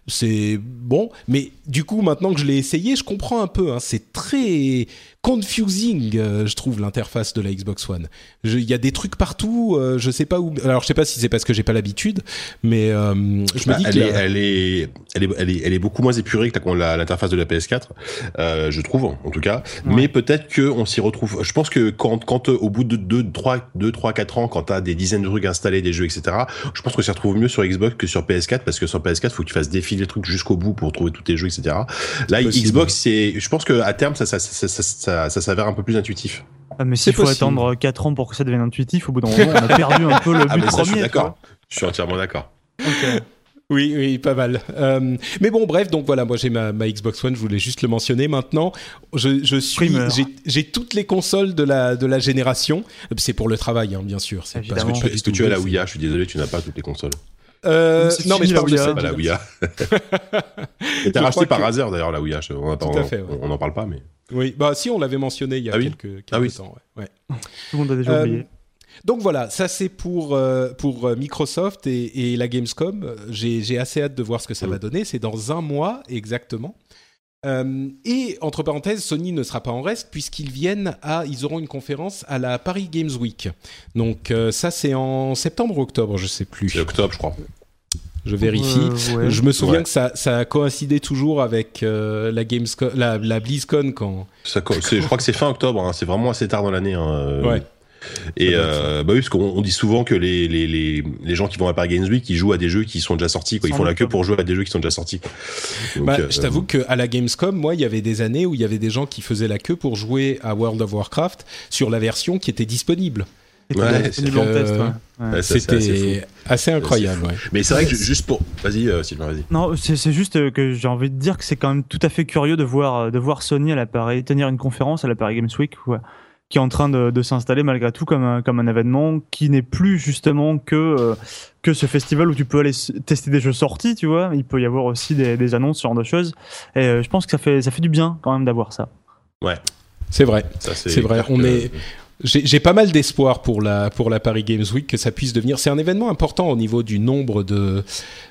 c'est bon, mais du coup, maintenant que je l'ai essayé, je comprends un peu. Hein. c'est très confusing, euh, je trouve l'interface de la Xbox One. Il y a des trucs partout, euh, je sais pas où. Alors je sais pas si c'est parce que j'ai pas l'habitude, mais euh, je me bah, dis elle, est, elle, est, elle est, elle est, elle est, beaucoup moins épurée que l'interface de la PS4, je trouve en tout cas. Mais peut-être que on s'y retrouve. Je pense que quand, quand au bout de 2, 3, 2, 3, 4 ans, quand t'as des dizaines de trucs installés, des jeux, etc. Je pense qu'on s'y retrouve mieux sur Xbox que sur PS4 parce que sur PS4, faut que tu fasses défiler le truc jusqu'au bout pour trouver tous tes jeux, etc. Là, Xbox, c'est, je pense que à terme, ça, ça, ça, ça, ça s'avère un peu plus intuitif. Ah, mais s'il faut attendre 4 ans pour que ça devienne intuitif, au bout d'un moment, on a perdu un peu le ah, but premier. je suis d'accord. Je suis entièrement d'accord. Oui, oui, pas mal. Euh, mais bon, bref, donc voilà, moi j'ai ma, Xbox One, je voulais juste le mentionner. Maintenant, je, je suis, j'ai toutes les consoles de la de la génération. C'est pour le travail, hein, bien sûr. Est-ce que, tu, as la Wii Je suis désolé, tu n'as pas toutes les consoles. Euh, non, mais je parle de ça. Pas la Wii T'as racheté par hasard d'ailleurs la Wii On n'en parle pas, mais. Oui, bah si, on l'avait mentionné il y a ah quelques, ah temps. Ouais. Tout le monde a déjà oublié. Euh, donc voilà, ça c'est pour, euh, pour euh, Microsoft et, la Gamescom. J'ai assez hâte de voir ce que ça va mm. donner. C'est dans un mois exactement. Et entre parenthèses, Sony ne sera pas en reste puisqu'ils viennent à, ils auront une conférence à la Paris Games Week. Donc ça c'est en septembre ou octobre, je sais plus. C'est octobre, je crois. Je vérifie. Euh, je me souviens que ça, ça, a coïncidé toujours avec euh, la, Gamescom, la, la BlizzCon quand. Ça, je crois que c'est fin octobre. Hein. c'est vraiment assez tard dans l'année. Hein. Euh. Ouais. Et euh, bah oui, parce qu'on dit souvent que les, les, les, les, gens qui vont à Paris Games Week, ils jouent à des jeux qui sont déjà sortis. Quoi. Ils font la queue pour jouer à des jeux qui sont déjà sortis. bah, je t'avoue qu'à la Gamescom, moi, il y avait des années où il y avait des gens qui faisaient la queue pour jouer à World of Warcraft sur la version qui était disponible. C'était assez, incroyable. Mais c'est vrai que juste pour. Vas-y, euh, Sylvain, vas-y. Non, c'est juste que j'ai envie de dire que c'est quand même tout à fait curieux de voir, de voir Sony à la Paris, tenir une conférence à la Paris Games Week qui est en train de, s'installer malgré tout comme un, comme un événement qui n'est plus justement que, euh, que ce festival où tu peux aller tester des jeux sortis, tu vois. Il peut y avoir aussi des, des annonces, ce genre de choses. Et euh, je pense que ça fait, ça fait du bien quand même d'avoir ça. Ouais. C'est vrai. C'est vrai. On est j'ai pas mal d'espoir pour la, pour la Paris Games Week que ça puisse devenir. C'est un événement important au niveau du nombre de.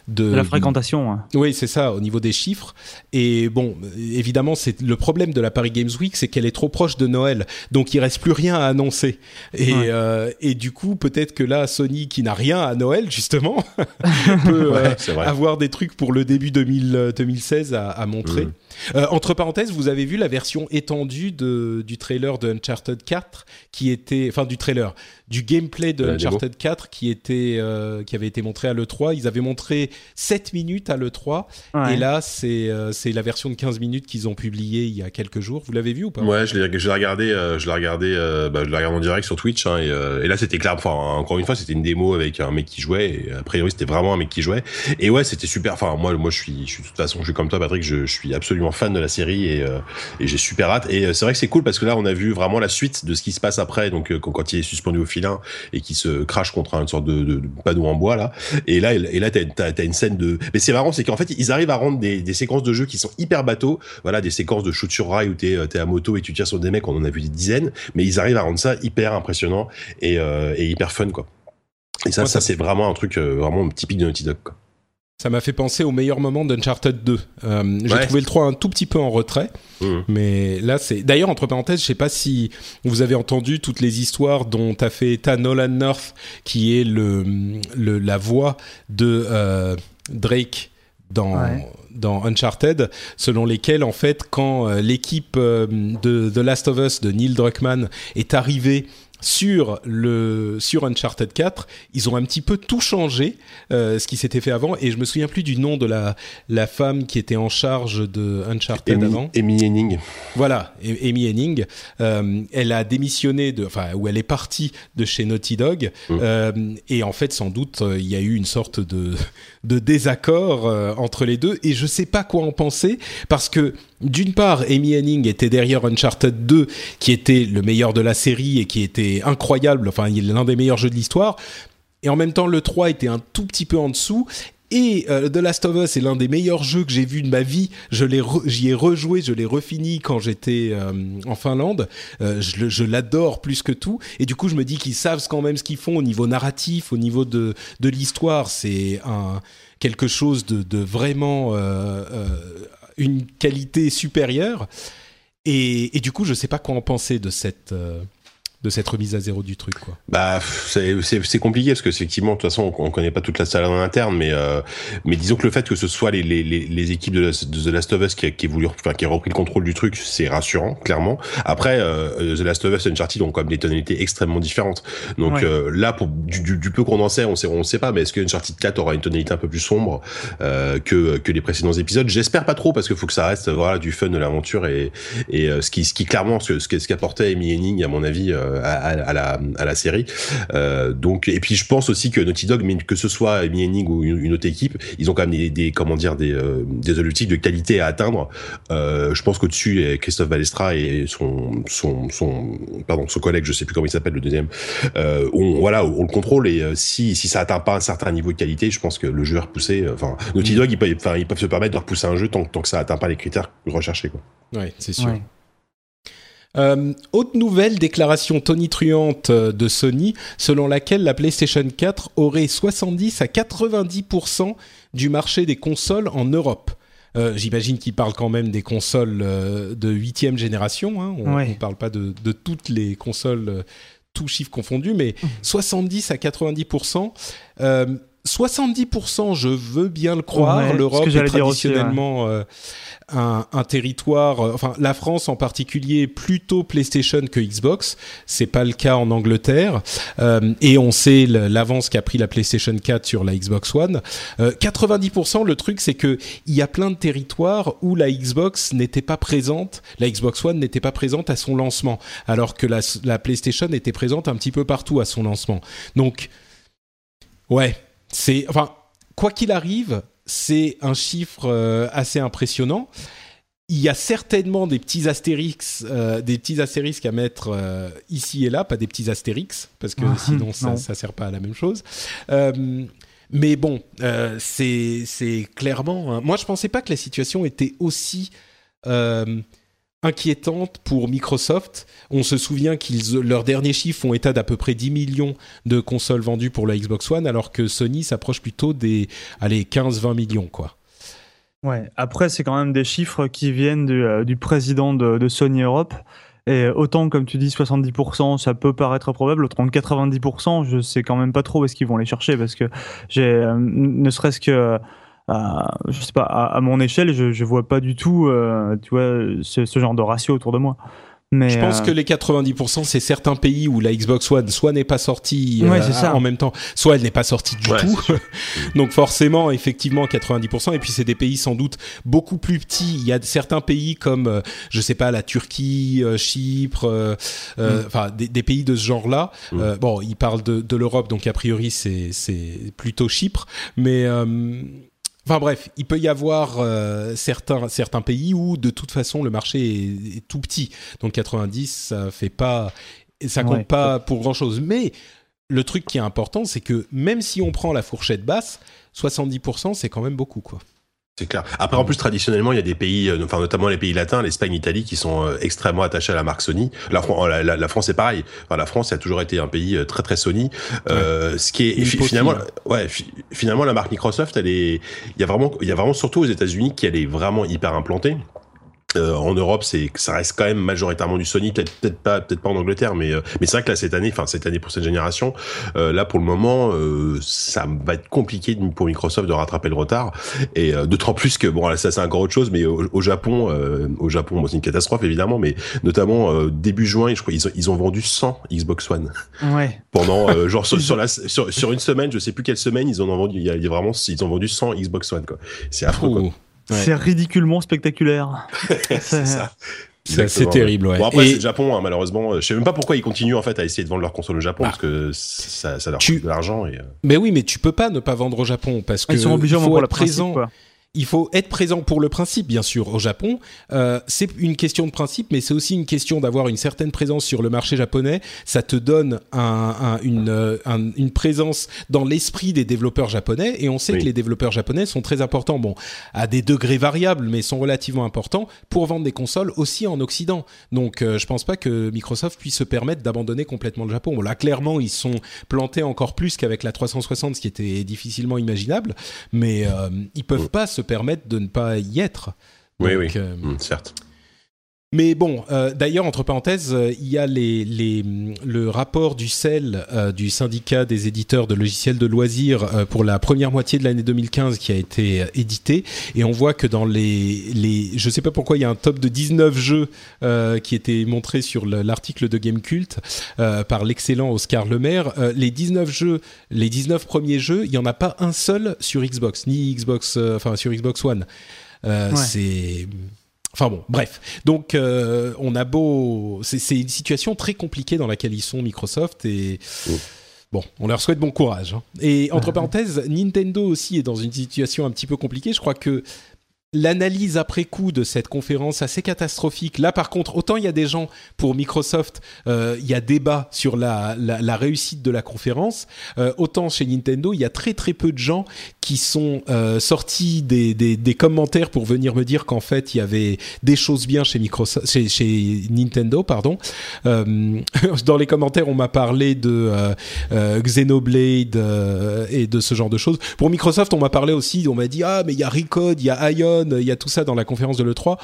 De, la fréquentation. Hein. Oui, c'est ça, au niveau des chiffres. Et bon, évidemment, c'est le problème de la Paris Games Week, c'est qu'elle est trop proche de Noël. Donc il reste plus rien à annoncer. Et, euh, et du coup, peut-être que là, Sony, qui n'a rien à Noël, justement, peut euh, avoir des trucs pour le début 2000, 2016 à, à montrer. Mm. Euh, entre parenthèses, vous avez vu la version étendue de, du trailer de Uncharted 4 qui était, enfin du trailer, du gameplay de Uncharted 4 qui était euh, qui avait été montré à l'E3. Ils avaient montré 7 minutes à l'E3 et là c'est euh, c'est la version de 15 minutes qu'ils ont publiée il y a quelques jours. Vous l'avez vu ou pas? Ouais, je l'ai regardé je l'ai regardé bah, je l'ai regardé en direct sur Twitch hein, et, et, là c'était clair enfin encore une fois, c'était une démo avec un mec qui jouait et a priori c'était vraiment un mec qui jouait. Et ouais, c'était super enfin moi moi je suis je suis de toute façon, je suis comme toi Patrick, je, je suis absolument fan de la série et et j'ai super hâte et c'est vrai que c'est cool parce que là on a vu vraiment la suite de ce qui se passe après donc quand, quand il est suspendu au fil et qui se crache contre une sorte de, de, panneau en bois là. Et là, et là, t'as as, une scène de. Mais c'est marrant, c'est qu'en fait, ils arrivent à rendre des, des, séquences de jeu qui sont hyper bateaux. Voilà, des séquences de shoot sur rail où t'es es à moto et tu tires sur des mecs. On en a vu des dizaines, mais ils arrivent à rendre ça hyper impressionnant et, euh, et hyper fun quoi. Et ça, ça, c'est vraiment un truc euh, vraiment typique de Naughty Dog. Quoi. Ça m'a fait penser au meilleur moment d'Uncharted 2. Euh, j'ai trouvé le 3 un tout petit peu en retrait, mmh. mais là c'est. D'ailleurs entre parenthèses, je sais pas si vous avez entendu toutes les histoires dont a fait état Nolan North, qui est le, le la voix de euh, Drake dans dans Uncharted, selon lesquelles en fait quand euh, l'équipe de The Last of Us de Neil Druckmann est arrivée sur le sur Uncharted 4, ils ont un petit peu tout changé euh, ce qui s'était fait avant et je me souviens plus du nom de la la femme qui était en charge de Uncharted avant. Amy Henning. Voilà, Amy Henning. Euh, elle a démissionné de, enfin, où elle est partie de chez Naughty Dog mmh. euh, et en fait sans doute il y a eu une sorte de de désaccord entre les deux et je sais pas quoi en penser parce que d'une part, Amy Henning était derrière Uncharted 2, qui était le meilleur de la série et qui était incroyable, enfin, l'un des meilleurs jeux de l'histoire. Et en même temps, le 3 était un tout petit peu en dessous. Et euh, The Last of Us est l'un des meilleurs jeux que j'ai vu de ma vie. Je l'ai, j'y ai rejoué, je l'ai refini quand j'étais euh, en Finlande. Euh, je, l'adore plus que tout. Et du coup, je me dis qu'ils savent quand même ce qu'ils font au niveau narratif, au niveau de de l'histoire. C'est quelque chose de, vraiment une qualité supérieure. Et, du coup, je sais pas quoi en penser de cette de cette remise à zéro du truc quoi. Bah c'est compliqué parce que effectivement de toute façon on, connaît pas toute la salle en interne mais euh, mais disons que le fait que ce soit les les, les, équipes de, The Last of Us qui a, qui voulu enfin, qui a repris le contrôle du truc c'est rassurant clairement. Après euh, The Last of Us et Uncharted ont quand même des tonalités extrêmement différentes. Donc euh, là pour du, du, peu qu'on en sait on sait on sait pas mais est-ce que Uncharted 4 aura une tonalité un peu plus sombre euh, que que les précédents épisodes? J'espère pas trop parce qu'il faut que ça reste voilà du fun de l'aventure et et ce qui ce qui clairement ce ce qu'apportait Amy Henning à mon avis à, la, à la série. Euh, donc et puis je pense aussi que Naughty Dog, que ce soit Amy Henning ou une, autre équipe, ils ont quand même des, comment dire des, euh, des objectifs de qualité à atteindre. Euh, je pense qu'au-dessus, Christophe Balestra et son son son pardon son collègue, je sais plus comment il s'appelle le deuxième, euh, on voilà on le contrôle et euh, si si ça atteint pas un certain niveau de qualité, je pense que le jeu est repoussé. Enfin Naughty mm. Dog, ils peuvent, enfin ils peuvent se permettre de repousser un jeu tant, tant que ça atteint pas les critères recherchés quoi. Ouais, c'est sûr. Euh, autre nouvelle, déclaration tonitruante euh, de Sony, selon laquelle la PlayStation 4 aurait 70 à 90% du marché des consoles en Europe. Euh, J'imagine qu'il parle quand même des consoles euh, de huitième génération. Hein. On ne parle pas de, de, toutes les consoles, euh, tout chiffre confondu, mais 70 mmh. à 90%. 70%, je veux bien le croire. L'Europe est traditionnellement un, un territoire, euh, enfin la France en particulier, plutôt PlayStation que Xbox. C'est pas le cas en Angleterre, euh, et on sait l'avance qu'a pris la PlayStation 4 sur la Xbox One. Euh, 90%, le truc c'est que il y a plein de territoires où la Xbox n'était pas présente, la Xbox One n'était pas présente à son lancement, alors que la, la PlayStation était présente un petit peu partout à son lancement. Donc, ouais, c'est, enfin, quoi qu'il arrive, c'est un chiffre euh, assez impressionnant. Il y a certainement des petits astérix, euh, des petits astérisques à mettre euh, ici et là, pas des petits astérix, parce que sinon ça, ça sert pas à la même chose. mais bon, c'est clairement. Moi, je pensais pas que la situation était aussi inquiétante pour Microsoft. On se souvient qu'ils leurs derniers chiffres font état d'à peu près 10 millions de consoles vendues pour la Xbox One, alors que Sony s'approche plutôt des allez 15-20 millions quoi. Ouais. Après, c'est quand même des chiffres qui viennent du, euh, président de, Sony Europe. Et autant, comme tu dis, 70%, ça peut paraître probable, autant 90%, je sais quand même pas trop où est-ce qu'ils vont les chercher parce que euh, ne serait-ce que à, je sais pas, à, mon échelle, je, je vois pas du tout, euh, tu vois, ce, ce, genre de ratio autour de moi. Mais je pense euh, que les 90%, c'est certains pays où la Xbox One soit n'est pas sortie euh, en même temps, soit elle n'est pas sortie du tout. Donc forcément, effectivement, 90%. Et puis c'est des pays sans doute beaucoup plus petits. Il y a certains pays comme, je sais pas, la Turquie, Chypre, mm. enfin des, des, pays de ce genre-là. Mm. bon, ils parlent de, de l'Europe, donc a priori c'est c'est plutôt Chypre, mais Enfin bref, il peut y avoir euh, certains, certains pays où de toute façon le marché est, tout petit. Donc 90, ça fait pas, ça compte pas pour grand chose. Mais le truc qui est important, c'est que même si on prend la fourchette basse, 70%, c'est quand même beaucoup, quoi. C'est clair. Après, en plus, traditionnellement, il y a des pays, euh, enfin notamment les pays latins, l'Espagne, l'Italie, qui sont euh, extrêmement attachés à la marque Sony. La, la, la, France, c'est pareil. Enfin, la France a toujours été un pays euh, très très Sony. Euh, ce qui est finalement, ouais, finalement, la marque Microsoft, elle est, il y a vraiment, il y a vraiment surtout aux États-Unis qu'elle est vraiment hyper implantée. Euh, en Europe, c'est ça reste quand même majoritairement du Sony, peut-être peut-être pas peut-être pas en Angleterre, mais euh, mais c'est vrai que là cette année, enfin cette année pour cette génération, euh, là pour le moment, ça va être compliqué pour Microsoft de rattraper le retard et d'autant plus que bon là ça c'est encore autre chose, mais au, Japon, au Japon, bon, c'est une catastrophe évidemment, mais notamment début juin, je crois ils ont, ils ont vendu 100 Xbox One. Ouais. Pendant genre sur, la sur, sur, une semaine, je sais plus quelle semaine, ils en ont vendu, il y a, vraiment ils ont vendu 100 Xbox One quoi. C'est affreux quoi. C'est ridiculement spectaculaire. c'est ça. C'est terrible, ouais. Bon, après, c'est le Japon, hein, malheureusement. Je sais même pas pourquoi ils continuent, en fait, à essayer de vendre leur console au Japon, parce que ça, ça leur coûte de l'argent. Et... Euh. Mais oui, mais tu peux pas ne pas vendre au Japon, parce que. Ils sont obligés faut être présent. Il faut être présent pour le principe, bien sûr, au Japon. Euh, c'est une question de principe, mais c'est aussi une question d'avoir une certaine présence sur le marché japonais. Ça te donne un, une, euh, une, présence dans l'esprit des développeurs japonais, et on sait que les développeurs japonais sont très importants, bon, à des degrés variables, mais sont relativement importants pour vendre des consoles aussi en Occident. Donc, euh, je pense pas que Microsoft puisse se permettre d'abandonner complètement le Japon. Bon, là, clairement, ils sont plantés encore plus qu'avec la 360, ce qui était difficilement imaginable, mais euh, ils peuvent pas se permettre de ne pas y être. oui, oui, euh, mm, certes. Mais bon, euh, d'ailleurs, entre parenthèses, euh, il y a les, les, le rapport du CEL, du syndicat des éditeurs de logiciels de loisirs, pour la première moitié de l'année 2015 qui a été édité. Et on voit que dans les... les je sais pas pourquoi, il y a un top de 19 jeux qui était montré sur l'article de Gamecult par l'excellent Oscar Lemaire. les 19 jeux, les 19 premiers jeux, il n'y en a pas un seul sur Xbox, ni Xbox, enfin sur Xbox One. C'est Enfin bon, bref. Donc euh, on a beau, c'est une situation très compliquée dans laquelle ils sont Microsoft et. Bon, on leur souhaite bon courage. Hein. Et entre parenthèses, Nintendo aussi est dans une situation un petit peu compliquée. Je crois que l'analyse après coup de cette conférence assez catastrophique. Là, par contre, autant il y a des gens pour Microsoft, euh, il y a débat sur la, réussite de la conférence, euh, autant chez Nintendo, il y a très très peu de gens qui sont euh, sortis des, commentaires pour venir me dire qu'en fait il y avait des choses bien chez Microsoft, chez, chez Nintendo, pardon. dans les commentaires, on m'a parlé de Xenoblade et de ce genre de choses. Pour Microsoft, on m'a parlé aussi, on m'a dit ah mais il y a Recode, il y a Ion il y a tout ça dans la conférence de l'E3.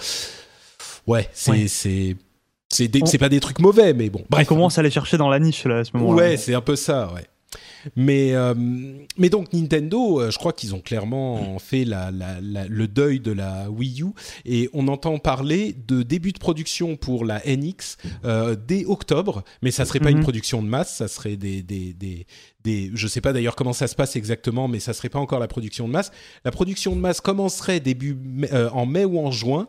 Ouais, c'est. c'est c'est pas des trucs mauvais, mais bon. Bref. On commence à aller chercher dans la niche là, à ce moment-là. Ouais, c'est un peu ça, ouais. Mais, euh, mais donc Nintendo, euh, je crois qu'ils ont clairement fait la, le deuil de la Wii U et on entend parler de début de production pour la NX euh, dès octobre, mais ça serait pas une mhm. production de masse, ça serait des, des, des, des je sais pas d'ailleurs comment ça se passe exactement, mais ça serait pas encore la production de masse. La production de masse commencerait début en mai ou en juin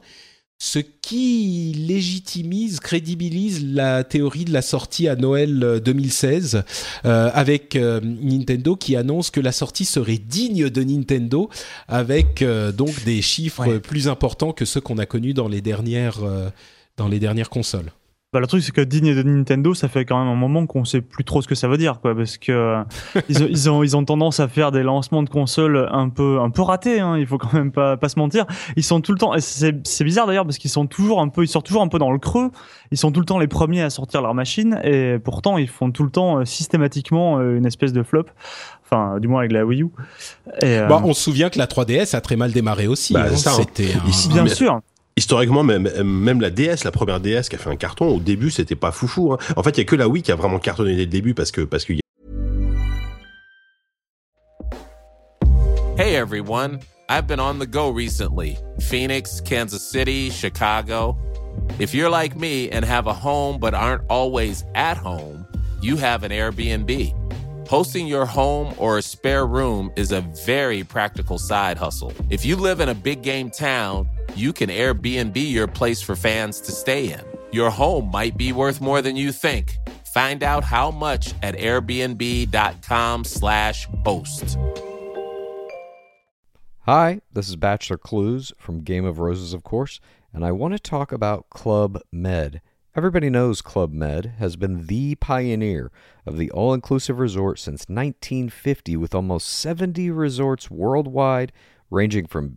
ce qui légitimise, crédibilise la théorie de la sortie à Noël 2016 euh, euh, avec euh, Nintendo qui annonce que la sortie serait digne de Nintendo avec donc des chiffres plus importants que ceux qu'on a connus dans les dernières dans les dernières consoles. Bah, le truc, c'est que digne de Nintendo, ça fait quand même un moment qu'on sait plus trop ce que ça veut dire, quoi, parce que euh, ils, ont, ils ont tendance à faire des lancements de consoles un peu, un peu ratés. Hein, il faut quand même pas, pas se mentir. Ils sont tout le temps. C'est bizarre d'ailleurs parce qu'ils sont toujours un peu, ils sortent toujours un peu dans le creux. Ils sont tout le temps les premiers à sortir leur machine et pourtant ils font tout le temps euh, systématiquement euh, une espèce de flop enfin du moins avec la Wii U. Et, bah, on se souvient que la 3DS a très mal démarré aussi. Bah, hein. hein. C'était bien sûr historiquement, même, même la DS, la première DS qui a fait un carton, au début, c'était pas foufou. Hein. En fait, il y a que la Wii qui a vraiment cartonné dès le début parce que parce qu'il Hey everyone, I've been on the go recently. Phoenix, Kansas City, Chicago. If you're like me and have a home but aren't always at home, you have an Airbnb. Hosting your home or a spare room is a very practical side hustle. If you live in a big game town, you can Airbnb your place for fans to stay in. Your home might be worth more than you think. Find out how much at airbnb.com/slash host. Hi, this is Bachelor Clues from Game of Roses, of course, and I want to talk about Club Med. Everybody knows Club Med has been the pioneer of the all inclusive resort since 1950, with almost 70 resorts worldwide, ranging from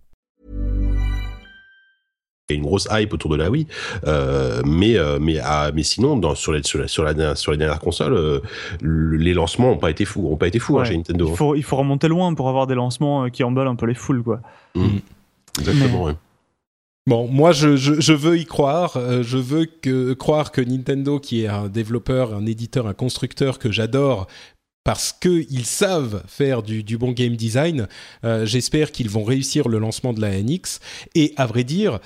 Y a une grosse hype autour de la Wii, euh, mais euh, mais ah, mais sinon dans sur les sur la sur, la, sur les dernières consoles, euh, les lancements ont pas été fous, ont pas été fous hein, chez Nintendo. Il faut il faut remonter loin pour avoir des lancements qui emballent un peu les foules quoi. Mmh. Exactement. Ouais. Bon, moi je, je, je, veux y croire. je veux que, croire que Nintendo, qui est un développeur, un éditeur, un constructeur que j'adore, parce qu'ils savent faire du, du, bon game design, j'espère qu'ils vont réussir le lancement de la NX. Et à vrai dire,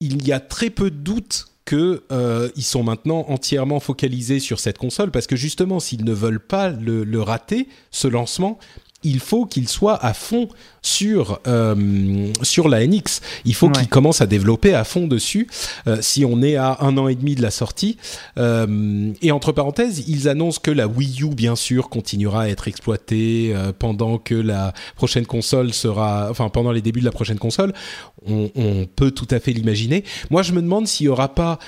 il y a très peu de doutes que euh, sont maintenant entièrement focalisés sur cette console parce que justement s'ils ne veulent pas le rater ce lancement il faut qu'il soit à fond sur euh, sur la NX. Il faut qu'il commence à développer à fond dessus. Euh, si on est à un an et demi de la sortie, euh, et entre parenthèses, ils annoncent que la Wii U bien sûr continuera à être exploitée pendant que la prochaine console sera, enfin pendant les débuts de la prochaine console. On, on peut tout à fait l'imaginer. Moi, je me demande s'il y aura pas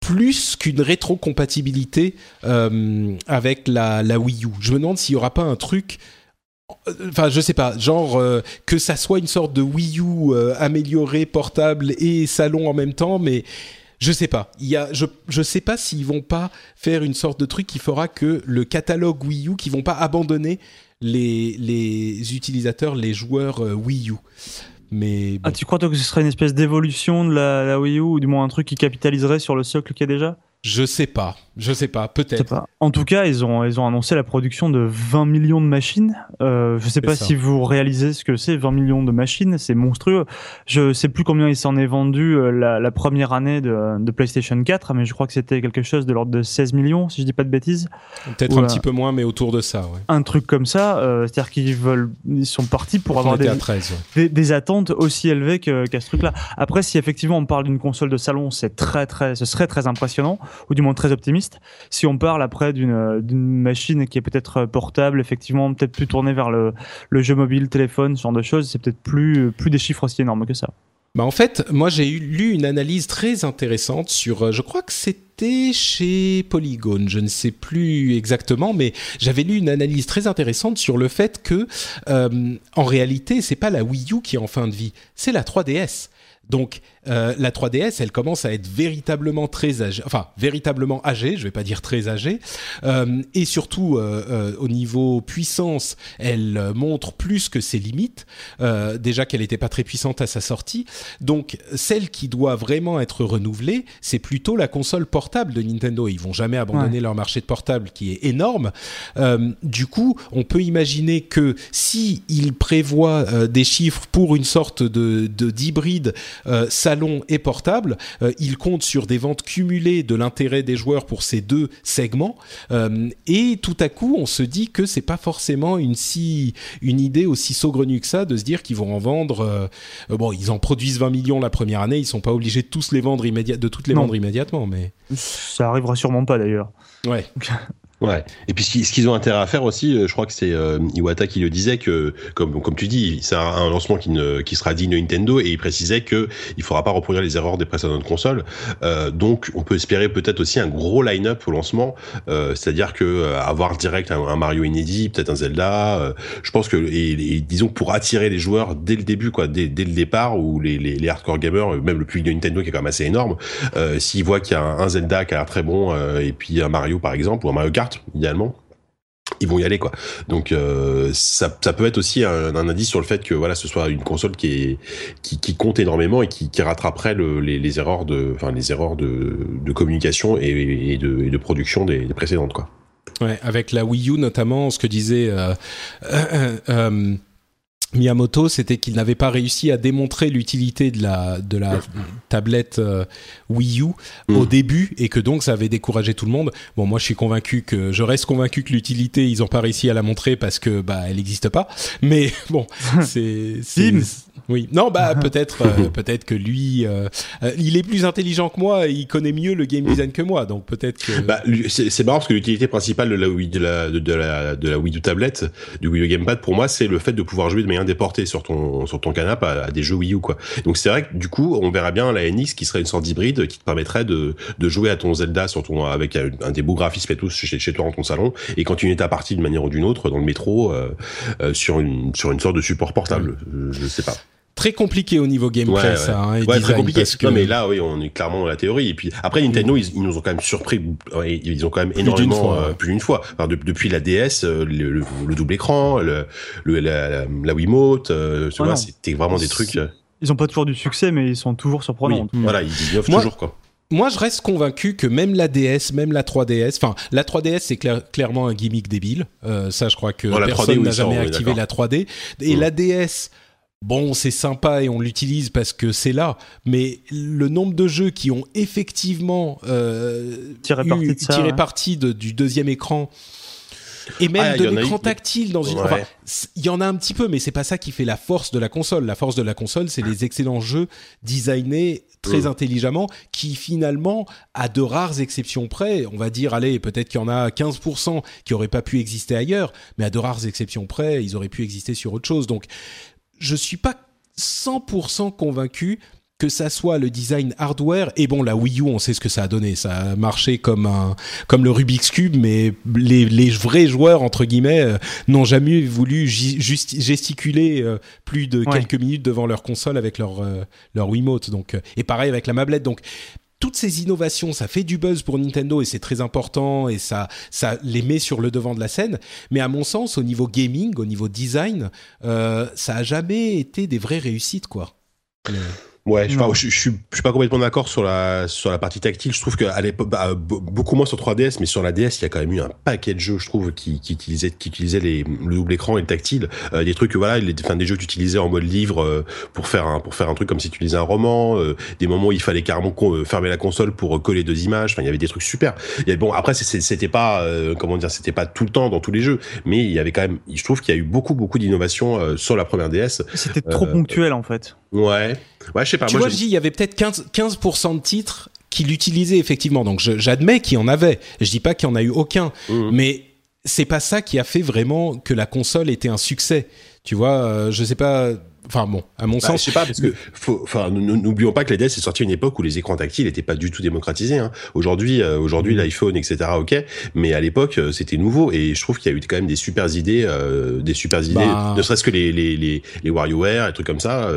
plus qu'une rétrocompatibilité avec la, la Wii U. Je me demande s'il y aura pas un truc Enfin, je sais pas, genre euh, que ça soit une sorte de Wii U euh, amélioré, portable et salon en même temps, mais je sais pas. Il y a, je, je sais pas s'ils vont pas faire une sorte de truc qui fera que le catalogue Wii U, qui vont pas abandonner les, les utilisateurs, les joueurs euh, Wii U. Mais ah, tu crois toi que ce serait une espèce d'évolution de la, la Wii U ou du moins un truc qui capitaliserait sur le socle qu'il y a déjà? Je sais pas. Je sais pas, peut-être. En tout cas, ils ont, ils ont annoncé la production de 20 millions de machines. Euh, je sais pas si vous réalisez ce que c'est, 20 millions de machines, c'est monstrueux. Je sais plus combien il s'en est vendu euh, la, la, première année de, de, PlayStation 4, mais je crois que c'était quelque chose de l'ordre de 16 millions, si je dis pas de bêtises. Peut-être un petit peu moins, mais autour de ça. Ouais. Un truc comme ça, euh, c'est-à-dire qu'ils veulent, ils sont partis pour avoir des, 13, des, des, attentes aussi élevées qu'à ce truc-là. Après, si effectivement on parle d'une console de salon, c'est très très, ce serait très impressionnant, ou du moins très optimiste. Si on parle après d'une machine qui est peut-être portable, effectivement, peut-être plus tournée vers le, jeu mobile, téléphone, ce genre de choses, c'est peut-être plus, des chiffres aussi énormes que ça. Bah en fait, moi j'ai lu une analyse très intéressante sur, euh, je crois que c'était chez Polygon, je ne sais plus exactement, mais j'avais lu une analyse très intéressante sur le fait que, euh, en réalité, c'est pas la Wii U qui est en fin de vie, c'est la 3DS. Donc euh, la 3DS, elle commence à être véritablement très âgée, enfin véritablement âgée, je vais pas dire très âgée, euh, et surtout euh, au niveau puissance, elle montre plus que ses limites. déjà qu'elle n'était pas très puissante à sa sortie, donc celle qui doit vraiment être renouvelée, c'est plutôt la console portable de Nintendo. Ils vont jamais abandonner leur marché de portable qui est énorme. du coup, on peut imaginer que si ils prévoient des chiffres pour une sorte de d'hybride ça salon et portable, euh, il compte sur des ventes cumulées de l'intérêt des joueurs pour ces deux segments. Euh, et tout à coup, on se dit que c'est pas forcément une si une idée aussi saugrenue que ça de se dire qu'ils vont en vendre. Euh, bon, ils en produisent 20 millions la première année, ils sont pas obligés de tous les vendre immédiatement, de toutes les vendre immédiatement, mais ça arrivera sûrement pas d'ailleurs. Ouais. Ouais. Et puis ce qu'ils ont intérêt à faire aussi, euh, je crois que c'est euh, Iwata qui le disait que, comme comme tu dis, c'est un, lancement qui ne qui sera digne de Nintendo et il précisait que il faudra pas reproduire les erreurs des précédentes consoles. Euh, donc on peut espérer peut-être aussi un gros line-up au lancement, euh, c'est-à-dire que euh, avoir direct un, Mario inédit, peut-être un Zelda. je pense que et, disons pour attirer les joueurs dès le début, quoi, dès, dès le départ, ou les, les, les, hardcore gamers, même le public de Nintendo qui est quand même assez énorme, s'ils voient qu'il y a un, un, Zelda qui a l'air très bon et puis un Mario par exemple ou un Mario Kart idéalement ils vont y aller quoi. Donc euh, ça, peut être aussi un, indice sur le fait que voilà ce soit une console qui qui, compte énormément et qui, qui rattraperait le, les, erreurs de enfin les erreurs de, de communication et, de, de, production des, précédentes quoi. Ouais, avec la Wii U notamment, ce que disait euh, euh Miyamoto, c'était qu'il n'avait pas réussi à démontrer l'utilité de la de la tablette euh, Wii U mm. au début et que donc ça avait découragé tout le monde. Bon, moi je suis convaincu que je reste convaincu que l'utilité ils ont pas réussi à la montrer parce que bah elle n'existe pas. Mais bon, c'est oui, non, bah peut-être, euh, peut-être que lui, euh, euh, il est plus intelligent que moi, il connaît mieux le game design que moi, donc peut-être que. Bah, c'est marrant parce que l'utilité principale de la Wii de la de, la de la Wii U tablette, du Wii U gamepad, pour moi, c'est le fait de pouvoir jouer de manière déportée sur ton sur ton canapé à, des jeux Wii U quoi. Donc c'est vrai que du coup, on verra bien la NX qui serait une sorte d'hybride qui te permettrait de de jouer à ton Zelda sur ton avec un, des beaux graphismes et tout chez, chez toi dans ton salon et continuer ta partie d'une manière ou d'une autre dans le métro sur une sur une sorte de support portable. Je, je sais pas très compliqué au niveau gameplay, ça. Hein, ouais, très compliqué. que... Non, mais là, oui, on est clairement dans la théorie. Et puis après, Nintendo, ils, ils nous ont quand même surpris. Ils ont quand même énormément, euh, plus d'une fois. Enfin, depuis la DS, euh, le, le, double écran, le, la, la, Wiimote, euh, tu vois, c'était vraiment des trucs. Euh. Ils ont pas toujours du succès, mais ils sont toujours surprenants. Voilà, ils innovent toujours quoi. Moi, je reste convaincu que même la DS, même la 3DS, enfin, la 3DS, c'est clairement un gimmick débile. Euh, ça, je crois que personne n'a jamais activé la 3D. Et mm. la DS, bon, c'est sympa et on l'utilise parce que c'est là, mais le nombre de jeux qui ont effectivement euh, tiré parti, du deuxième écran et même ah, de l'écran tactile dans une. il y en a un petit peu, mais c'est pas ça qui fait la force de la console. La force de la console, c'est les excellents jeux designés très mm. intelligemment, qui finalement, à de rares exceptions près, on va dire, allez, peut-être qu'il y en a 15% qui auraient pas pu exister ailleurs, mais à de rares exceptions près, ils auraient pu exister sur autre chose. Donc, je suis pas 100% convaincu que ça soit le design hardware. Et bon la Wii U on sait ce que ça a donné. Ça a marché comme un comme le Rubik's cube mais les, les vrais joueurs entre guillemets euh, n'ont jamais voulu gesticuler euh, plus de quelques minutes devant leur console avec leur euh, leur Wiimote. Donc et pareil avec la mablette. Donc toutes ces innovations, ça fait du buzz pour Nintendo et c'est très important et ça, ça les met sur le devant de la scène. Mais à mon sens, au niveau gaming, au niveau design, ça a jamais été des vraies réussites, quoi. Ouais, je, je, je, suis, je suis pas complètement d'accord sur la sur la partie tactile. Je trouve qu'à l'époque, bah, beaucoup moins sur 3DS, mais sur la DS, il y a quand même eu un paquet de jeux, je trouve, qui, qui utilisaient qui utilisaient les, le double écran et le tactile. Euh, des trucs, voilà, les, enfin, des jeux que tu utilisais en mode livre euh, pour faire un pour faire un truc comme si tu lisais un roman. Euh, des moments où il fallait carrément fermer la console pour coller deux images. Enfin, il y avait des trucs super. Bon, après, c'était pas comment dire, c'était pas tout le temps dans tous les jeux, mais il y avait quand même. Je trouve qu'il y a eu beaucoup beaucoup d'innovations sur la première DS. C'était trop ponctuel en fait. Ouais. Ouais, je sais pas. Tu vois, je dis, il y avait peut-être 15%, 15 de titres qui l'utilisaient effectivement. Donc j'admets qu'il y en avait. Je dis pas qu'il y en a eu aucun. Mmh. Mais c'est pas ça qui a fait vraiment que la console était un succès. Tu vois, euh, je sais pas Enfin bon, à mon bah, sens. Je sais pas parce que enfin n'oublions pas que la DS est sortie à une époque où les écrans tactiles n'étaient pas du tout démocratisés. Hein. Aujourd'hui, euh, aujourd'hui mm. l'iPhone, etc. Ok, mais à l'époque euh, c'était nouveau et je trouve qu'il y a eu quand même des super idées, euh, des super idées, bah. ne serait-ce que les les les, les WarioWare, et trucs comme ça.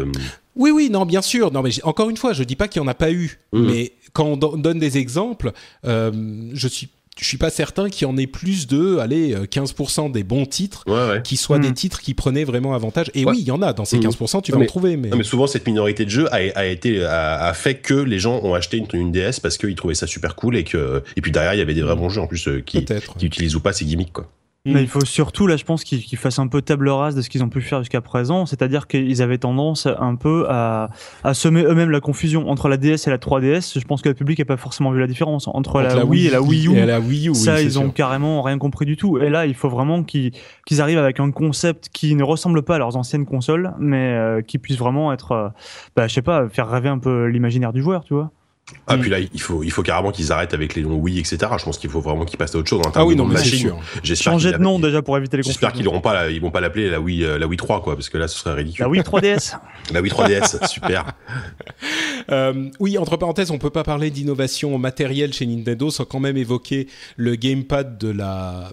Oui, oui, non, bien sûr. Non, mais encore une fois, je dis pas qu'il y en a pas eu, mm. mais quand on donne des exemples, je suis je suis pas certain qu'il y en ait plus de, allez, 15% des bons titres qui soient des hmm. titres qui prenaient vraiment avantage. Et oui, il y en a dans ces 15%, hmm. tu vas en trouver. Mais... mais souvent, cette minorité de jeux a, été a, fait que les gens ont acheté une, DS parce qu'ils trouvaient ça super cool et que et puis derrière il y avait des vrais bons jeux en plus euh, qui, qui utilisent ou pas ces gimmicks quoi. Mais il faut surtout, là, je pense qu'ils fassent un peu table rase de ce qu'ils ont pu faire jusqu'à présent. C'est-à-dire qu'ils avaient tendance un peu à, à semer eux-mêmes la confusion entre la DS et la 3DS. Je pense que le public n'a pas forcément vu la différence entre, la, Wii et la Wii U. Et la Wii U ça, ils ont carrément rien compris du tout. Et là, il faut vraiment qu'ils arrivent avec un concept qui ne ressemble pas à leurs anciennes consoles, mais euh, qui puisse vraiment être, euh, bah, je sais pas, faire rêver un peu l'imaginaire du joueur, tu vois. Ah, puis là, il faut, il faut carrément qu'ils arrêtent avec les noms Wii, etc. Je pense qu'il faut vraiment qu'ils passent à autre chose. ah oui, non, mais c'est sûr. Changer de nom déjà pour éviter les J'espère qu'ils n'auront pas, ils vont pas l'appeler la Wii, euh, la Wii 3, quoi, parce que là, ce serait ridicule. La Wii 3DS. la Wii 3DS, super. Euh, oui, entre parenthèses, on peut pas parler d'innovation matérielle chez Nintendo sans quand même évoquer le gamepad de la,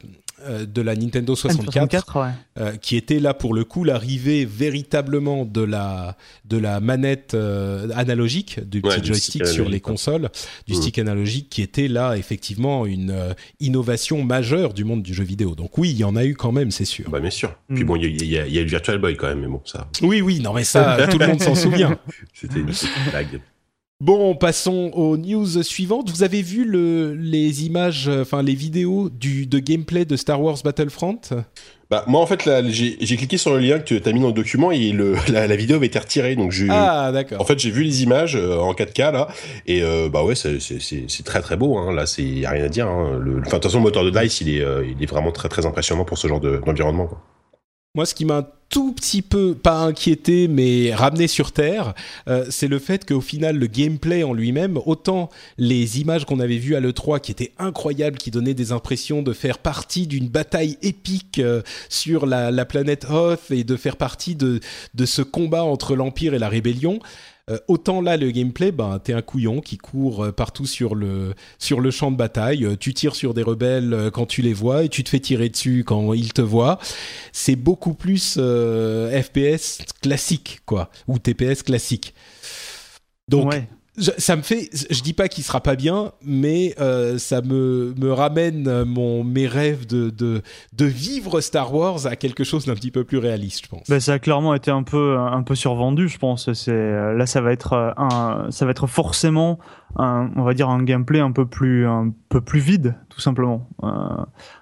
de la Nintendo 64, euh, qui était là pour le coup l'arrivée véritablement de la de la manette euh, analogique du petit joystick sur les consoles, du mmh. stick analogique qui était là effectivement une innovation majeure du monde du jeu vidéo. Donc oui, il y en a eu quand même, c'est sûr. Bah bien sûr. Puis mmh. bon, il y, a le Virtual Boy quand même, mais bon ça. Oui oui, non mais ça tout le monde s'en souvient. C'était une blague. Bon, passons aux news suivantes. Vous avez vu le, les images, enfin les vidéos du, de gameplay de Star Wars Battlefront? Bah, moi, en fait, j'ai cliqué sur le lien que tu as mis dans le document et le, la, vidéo avait été retirée. Donc, ah, d'accord. En fait, j'ai vu les images euh, en 4K là. Et euh, bah ouais, c'est très très beau. Hein. Là, c'est a rien à dire. Hein. Le, de toute façon, le moteur de DICE, il est, euh, il est vraiment très très impressionnant pour ce genre d'environnement. Moi, ce qui m'a tout petit peu, pas inquiété, mais ramené sur Terre, euh, c'est le fait qu'au final, le gameplay en lui-même, autant les images qu'on avait vues à l'E3 qui étaient incroyables, qui donnaient des impressions de faire partie d'une bataille épique euh, sur la, la, planète Hoth et de faire partie de ce combat entre l'Empire et la Rébellion, euh, autant là, le gameplay, ben, t'es un couillon qui court euh, partout sur le, sur le champ de bataille. Euh, tu tires sur des rebelles quand tu les vois et tu te fais tirer dessus quand ils te voient. C'est beaucoup plus FPS classique, quoi, ou TPS classique. Donc, ça me fait, je dis pas qu'il sera pas bien, mais euh, ça me, me ramène mon, mes rêves de, de, de vivre Star Wars à quelque chose d'un petit peu plus réaliste, je pense. Ben, ça a clairement été un peu, un peu survendu, je pense. C'est, là, ça va être euh, un, ça va être forcément un, on va dire un gameplay un peu plus, un peu plus vide, tout simplement. Euh,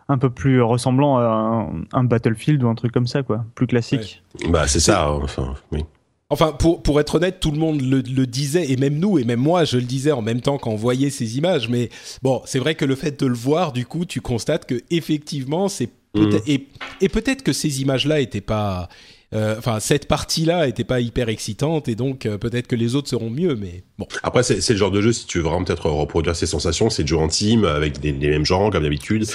un peu plus ressemblant à un, Battlefield ou un truc comme ça, quoi. Plus classique. Bah, c'est ça, enfin, oui. Enfin, pour, pour être honnête, tout le monde le, le, disait, et même nous, et même moi, je le disais en même temps quand on voyait ces images. Mais bon, c'est vrai que le fait de le voir, du coup, tu constates que effectivement, c'est mmh. et, et peut-être que ces images-là étaient pas euh, enfin cette partie-là était pas hyper excitante et donc euh, peut-être que les autres seront mieux, mais bon. Après c'est le genre de jeu si tu veux vraiment peut-être reproduire ces sensations, c'est de jouer en team avec les mêmes gens comme d'habitude,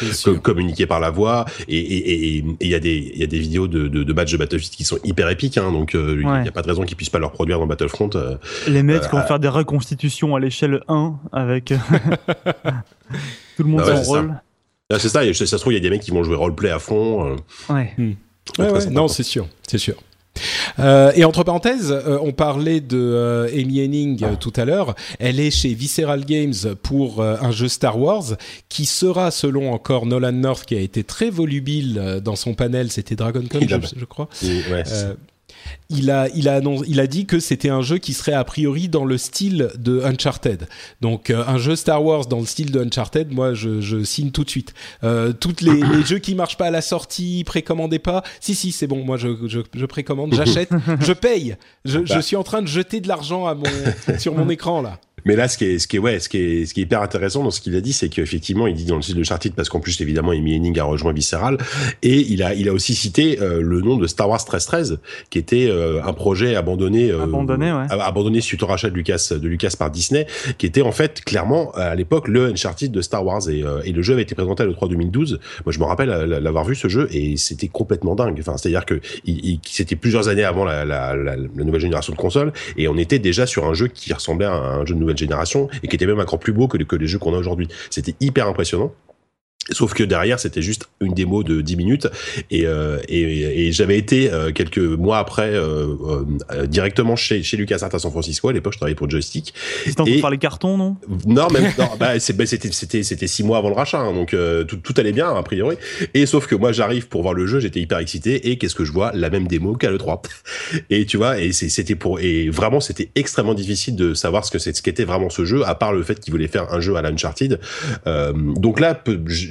communiquer par la voix et il y a des il y a des vidéos de, de, de matchs de Battlefield qui sont hyper épiques, hein, donc euh, il n'y a pas de raison qu'ils puissent pas leur produire dans Battlefront. les mecs vont faire des reconstitutions à l'échelle 1 avec tout le monde bah en rôle. C'est ça, ça se trouve, il y a des mecs qui vont jouer roleplay à fond. Ouais. Hmm non, c'est sûr, c'est sûr. Euh, et entre parenthèses, euh, on parlait de euh, Amy Henning tout à l'heure. Elle est chez Visceral Games pour un jeu Star Wars qui sera, selon encore Nolan North, qui a été très volubile dans son panel, c'était Dragon Con, je, crois il a, il a, il a dit que c'était un jeu qui serait a priori dans le style de Uncharted. Donc euh, un jeu Star Wars dans le style de Uncharted, moi je, je signe tout de suite. Euh, toutes les, les, jeux qui marchent pas à la sortie, précommandez pas. Si si, c'est bon, moi je, je, je précommande, j'achète, je paye. Je, je, bah. suis en train de jeter de l'argent à mon sur mon écran là. Mais là, ce qui est, ce qui est, ouais, ce qui est, ce qui est hyper intéressant dans ce qu'il a dit, c'est qu'effectivement, il dit dans le site de Charted, parce qu'en plus, évidemment, Amy Henning a rejoint Visceral, et il a, il a aussi cité euh, le nom de Star Wars 1313, qui était euh, un projet abandonné, euh, abandonné, ouais. abandonné suite au rachat de Lucas, de Lucas par Disney, qui était en fait clairement à l'époque le Uncharted de Star Wars, et, et le jeu avait été présenté à le 3 2012. Moi, je me rappelle l'avoir vu ce jeu, et c'était complètement dingue. Enfin, c'est-à-dire que c'était plusieurs années avant la, la, la, la, nouvelle génération de consoles, et on était déjà sur un jeu qui ressemblait à un jeu de nouvelle génération et qui était même encore plus beau que, que les jeux qu'on a aujourd'hui. C'était hyper impressionnant. Sauf que derrière, c'était juste une démo de 10 minutes et, euh, et, et j'avais été euh, quelques mois après euh, euh directement chez, chez LucasArts à San Francisco. À l'époque, je travaillais pour Joystick. C'était pour faire les cartons, non? Non, même non, bah, bah, c'était c'était c'était six mois avant le rachat, hein, donc euh, tout, tout allait bien a priori. Et sauf que moi, j'arrive pour voir le jeu, j'étais hyper excité et qu'est-ce que je vois? La même démo qu'à le 3. Et tu vois, et c'était pour et vraiment, c'était extrêmement difficile de savoir ce que c'est ce qu'était vraiment ce jeu, à part le fait qu'il voulait faire un jeu à l'Uncharted. donc là,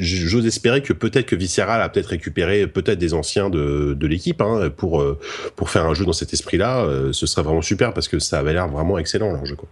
j'ose espérer que peut-être que Visceral a peut-être récupéré peut-être des anciens de, de l'équipe hein, pour euh, pour faire un jeu dans cet esprit-là. Euh, ce serait vraiment super parce que ça avait l'air vraiment excellent leur jeu. Quoi.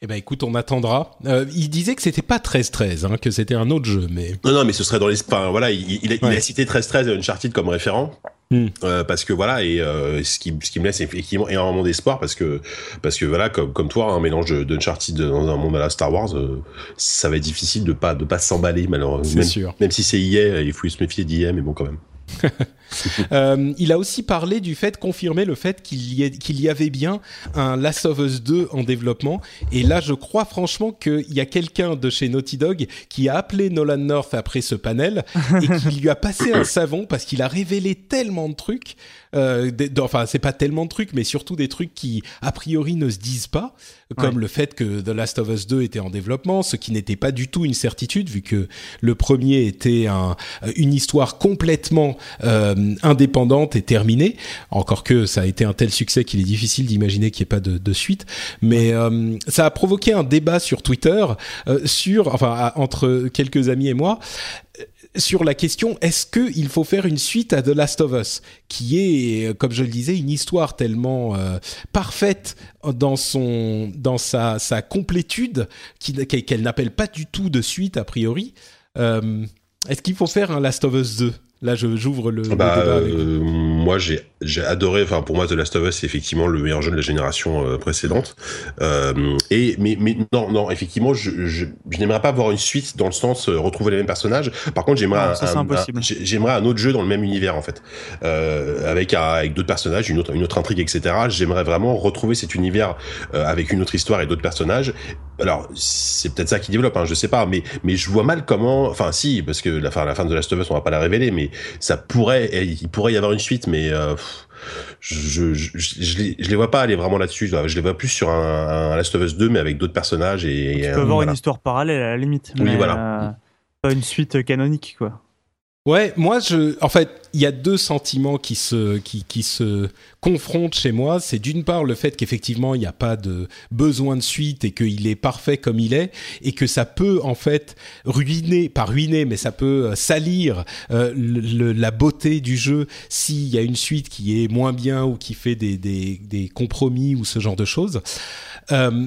Eh ben écoute, on attendra. Euh, il disait que c'était pas 13-13, hein, que c'était un autre jeu, mais non, non, mais ce serait dans les. Enfin, voilà, il, il, a, il a, cité 13-13 et Uncharted comme référent. Hmm. Euh, parce que voilà et euh, ce qui ce qui me laisse effectivement énormément d'espoir parce que parce que voilà comme comme toi un mélange d'Uncharted dans un monde à la Star Wars euh, ça va être difficile de pas de pas s'emballer malheureusement même, sûr. même si c'est IA il faut se méfier d'IA mais bon quand même euh, il a aussi parlé du fait, confirmer le fait qu'il y, y avait bien un Last of Us 2 en développement. Et là, je crois franchement qu'il y a quelqu'un de chez Naughty Dog qui a appelé Nolan North après ce panel et qui lui a passé un savon parce qu'il a révélé tellement de trucs. Euh, enfin, c'est pas tellement de trucs, mais surtout des trucs qui, a priori, ne se disent pas comme le fait que The Last of Us 2 était en développement, ce qui n'était pas du tout une certitude vu que le premier était un, une histoire complètement euh, indépendante et terminée. Encore que ça a été un tel succès qu'il est difficile d'imaginer qu'il n'y ait pas de, de suite. Mais euh, ça a provoqué un débat sur Twitter euh, sur, enfin entre quelques amis et moi sur la question est-ce qu'il faut faire une suite à The Last of Us, qui est, comme je le disais, une histoire tellement euh, parfaite dans son dans sa, sa complétude qu'elle n'appelle pas du tout de suite a priori. Euh, est-ce qu'il faut faire un Last of Us 2 Là, j'ouvre le, bah, débat. Euh, moi, j'ai j'ai adoré. Enfin, pour moi, The Last of Us, c'est effectivement le meilleur jeu de la génération euh, précédente. Euh, et mais mais non non, effectivement, je je, je n'aimerais pas avoir une suite dans le sens euh, retrouver les mêmes personnages. Par contre, j'aimerais un, un j'aimerais un autre jeu dans le même univers en fait, euh, avec avec d'autres personnages, une autre une autre intrigue, etc. J'aimerais vraiment retrouver cet univers avec une autre histoire et d'autres personnages. Alors, c'est peut-être ça qui développe, hein, je sais pas, mais mais je vois mal comment. Enfin, si, parce que la fin la fin de The Last of Us, on va pas la révéler, mais ça pourrait, il pourrait y avoir une suite, mais euh, je, je, je, les, je, les, vois pas aller vraiment là-dessus. Je les vois plus sur un, un Last of Us 2, mais avec d'autres personnages et. Tu peux avoir une histoire parallèle à la limite. Oui, voilà. Euh, pas une suite canonique, quoi. Ouais, moi, je, en fait, il y a deux sentiments qui se, qui, qui se confrontent chez moi. C'est d'une part le fait qu'effectivement, il n'y a pas de besoin de suite et qu'il est parfait comme il est et que ça peut, en fait, ruiner, pas ruiner, mais ça peut euh, salir euh, la beauté du jeu s'il y a une suite qui est moins bien ou qui fait des, des, des compromis ou ce genre de choses. Euh,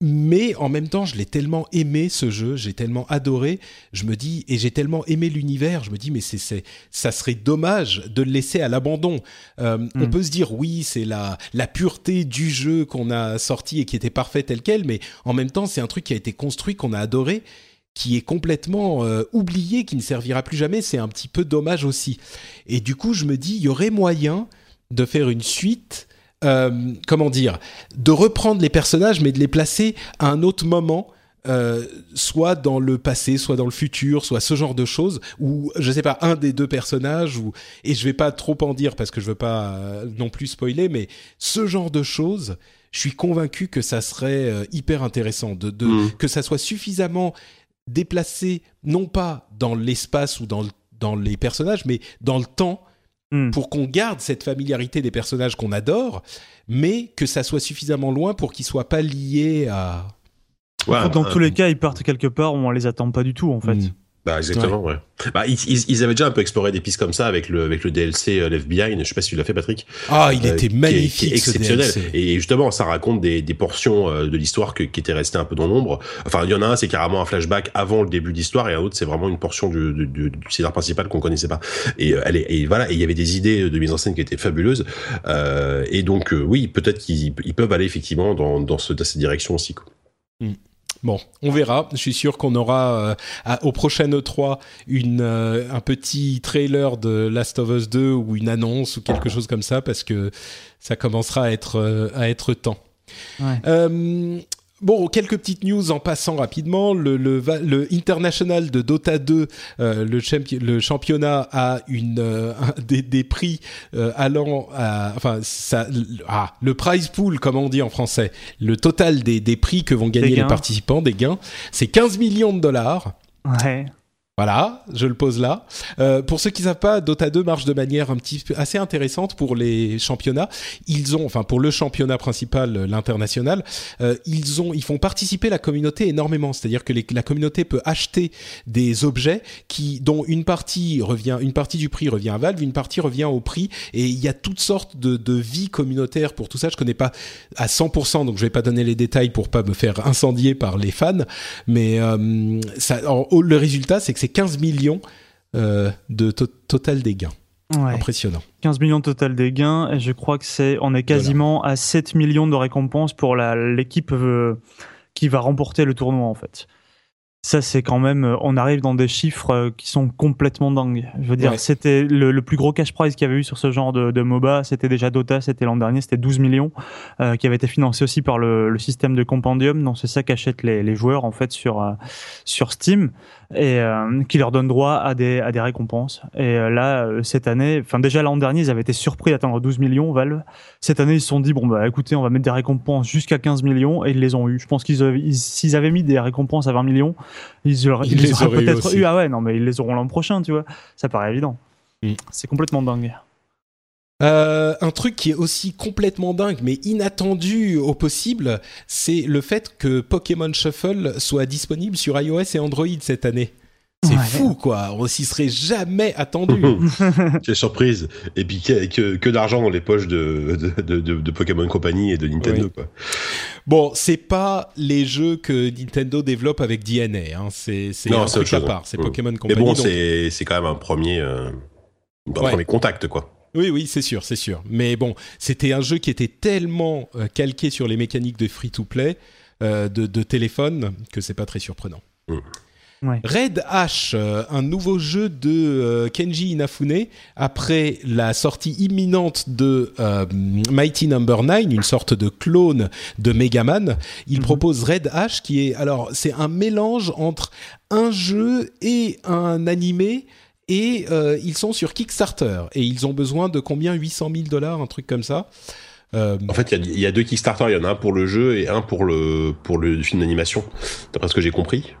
mais en même temps, je l'ai tellement aimé ce jeu, j'ai tellement adoré, je me dis, et j'ai tellement aimé l'univers, je me dis, mais c'est, ça serait dommage de le laisser à l'abandon. Euh, on hmm. peut se dire, oui, c'est la, la pureté du jeu qu'on a sorti et qui était parfait tel quel, mais en même temps, c'est un truc qui a été construit, qu'on a adoré, qui est complètement euh, oublié, qui ne servira plus jamais. C'est un petit peu dommage aussi. Et du coup, je me dis, il y aurait moyen de faire une suite euh, comment dire, de reprendre les personnages, mais de les placer à un autre moment. Euh, soit dans le passé, soit dans le futur, soit ce genre de choses, ou je sais pas un des deux personnages, ou et je vais pas trop en dire parce que je veux pas euh, non plus spoiler, mais ce genre de choses, je suis convaincu que ça serait hyper intéressant de, de mmh. que ça soit suffisamment déplacé, non pas dans l'espace ou dans dans les personnages, mais dans le temps Hmm. pour qu'on garde cette familiarité des personnages qu'on adore, mais que ça soit suffisamment loin pour qu'ils soient pas liés à. dans tous les cas, ils partent quelque part où on les attend pas du tout, en fait. Hmm. Bah exactement, ouais. Bah, ils, ils, avaient déjà un peu exploré des pistes comme ça avec le avec le DLC euh, Left Behind. Je sais pas si tu l'as fait, Patrick. Ah, il était magnifique, exceptionnel. Et justement, ça raconte des, des portions euh, de l'histoire qui étaient restées un peu dans l'ombre. Enfin, il y en a un, c'est carrément un flashback avant le début de l'histoire, et un autre, c'est vraiment une portion du, du, du, du scénario principal qu'on connaissait pas. Et euh, elle est, et voilà, et il y avait des idées de mise en scène qui étaient fabuleuses. Euh, et donc, euh, oui, peut-être qu'ils peuvent aller effectivement dans dans, ce, dans cette direction aussi. Quoi. Mm. Bon, on verra. Je suis sûr qu'on aura euh, au prochain E3 une, euh, un petit trailer de Last of Us 2 ou une annonce ou quelque chose comme ça parce que ça commencera à être, euh, à être temps. Ouais. Bon, quelques petites news en passant rapidement. Le, le, le international de Dota 2, euh, le, le, championnat a une euh, des, des, prix euh, allant à, enfin, ça, ah, le prize pool, comme on dit en français, le total des, des prix que vont gagner les participants, des gains, c'est 15 millions de dollars. Ouais. Voilà, je le pose là. Euh, pour ceux qui ne savent pas, Dota 2 marche de manière un petit peu assez intéressante pour les championnats. Ils ont, enfin pour le championnat principal, euh, l'international, euh, ils ont, ils font participer la communauté énormément. C'est-à-dire que la communauté peut acheter des objets qui, dont une partie revient, une partie du prix revient à Valve, une partie revient au prix, et il y a toutes sortes de, de vie communautaire pour tout ça. Je connais pas à 100%, donc je vais pas donner les détails pour pas me faire incendier par les fans, mais le résultat c'est que c'est 15 millions euh, de total des gains. Impressionnant. 15 millions de total des gains, et je crois que c'est, on est quasiment à 7 millions de récompenses pour l'équipe euh, qui va remporter le tournoi en fait ça c'est quand même euh, on arrive dans des chiffres euh, qui sont complètement dingues. Je veux dire c'était le, plus gros cash prize qu'il y avait eu sur ce genre de, de MOBA c'était déjà Dota c'était l'an dernier c'était 12 millions euh, qui avait été financé aussi par le, le système de compendium. Donc c'est ça qu'achètent les, les, joueurs en fait sur sur Steam. Et qui leur donne droit à des à des récompenses. Et là cette année enfin déjà l'an dernier ils avaient été surpris d'atteindre 12 millions Valve cette année ils se sont dit bon bah écoutez on va mettre des récompenses jusqu'à 15 millions et ils les ont eu. Je pense qu'ils s'ils avaient mis des récompenses à 20 millions ils, les, auraient peut-être eu. Ah ouais, non, mais ils les auront l'an prochain, tu vois. Ça paraît évident. Mm. C'est complètement dingue. Euh, un truc qui est aussi complètement dingue, mais inattendu au possible, c'est le fait que Pokémon Shuffle soit disponible sur iOS et Android cette année. C'est fou, quoi. On s'y serait jamais attendu. Quelle surprise. Et puis que, que, d'argent dans les poches de, de, de, de, Pokémon Company et de Nintendo, quoi. Bon, c'est pas les jeux que Nintendo développe avec DNA. Hein. C'est un truc à part. C'est Pokémon Company. Mais bon, c'est quand même un premier, euh, un premier contact, quoi. Oui, oui, c'est sûr, c'est sûr. Mais bon, c'était un jeu qui était tellement euh, calqué sur les mécaniques de free-to-play euh, de, de, téléphone que c'est pas très surprenant. Red Ash, euh, un nouveau jeu de euh, Kenji Inafune, après la sortie imminente de euh, Mighty Number no. 9, une sorte de clone de Megaman. Il mhm. propose Red Ash, qui est alors c'est un mélange entre un jeu et un animé. Et ils sont sur Kickstarter et ils ont besoin de combien? 800 000 dollars, un truc comme ça. En fait, il y, y, a deux Kickstarter. Il y en a un pour le jeu et un pour le pour le film d'animation, d'après ce que j'ai compris.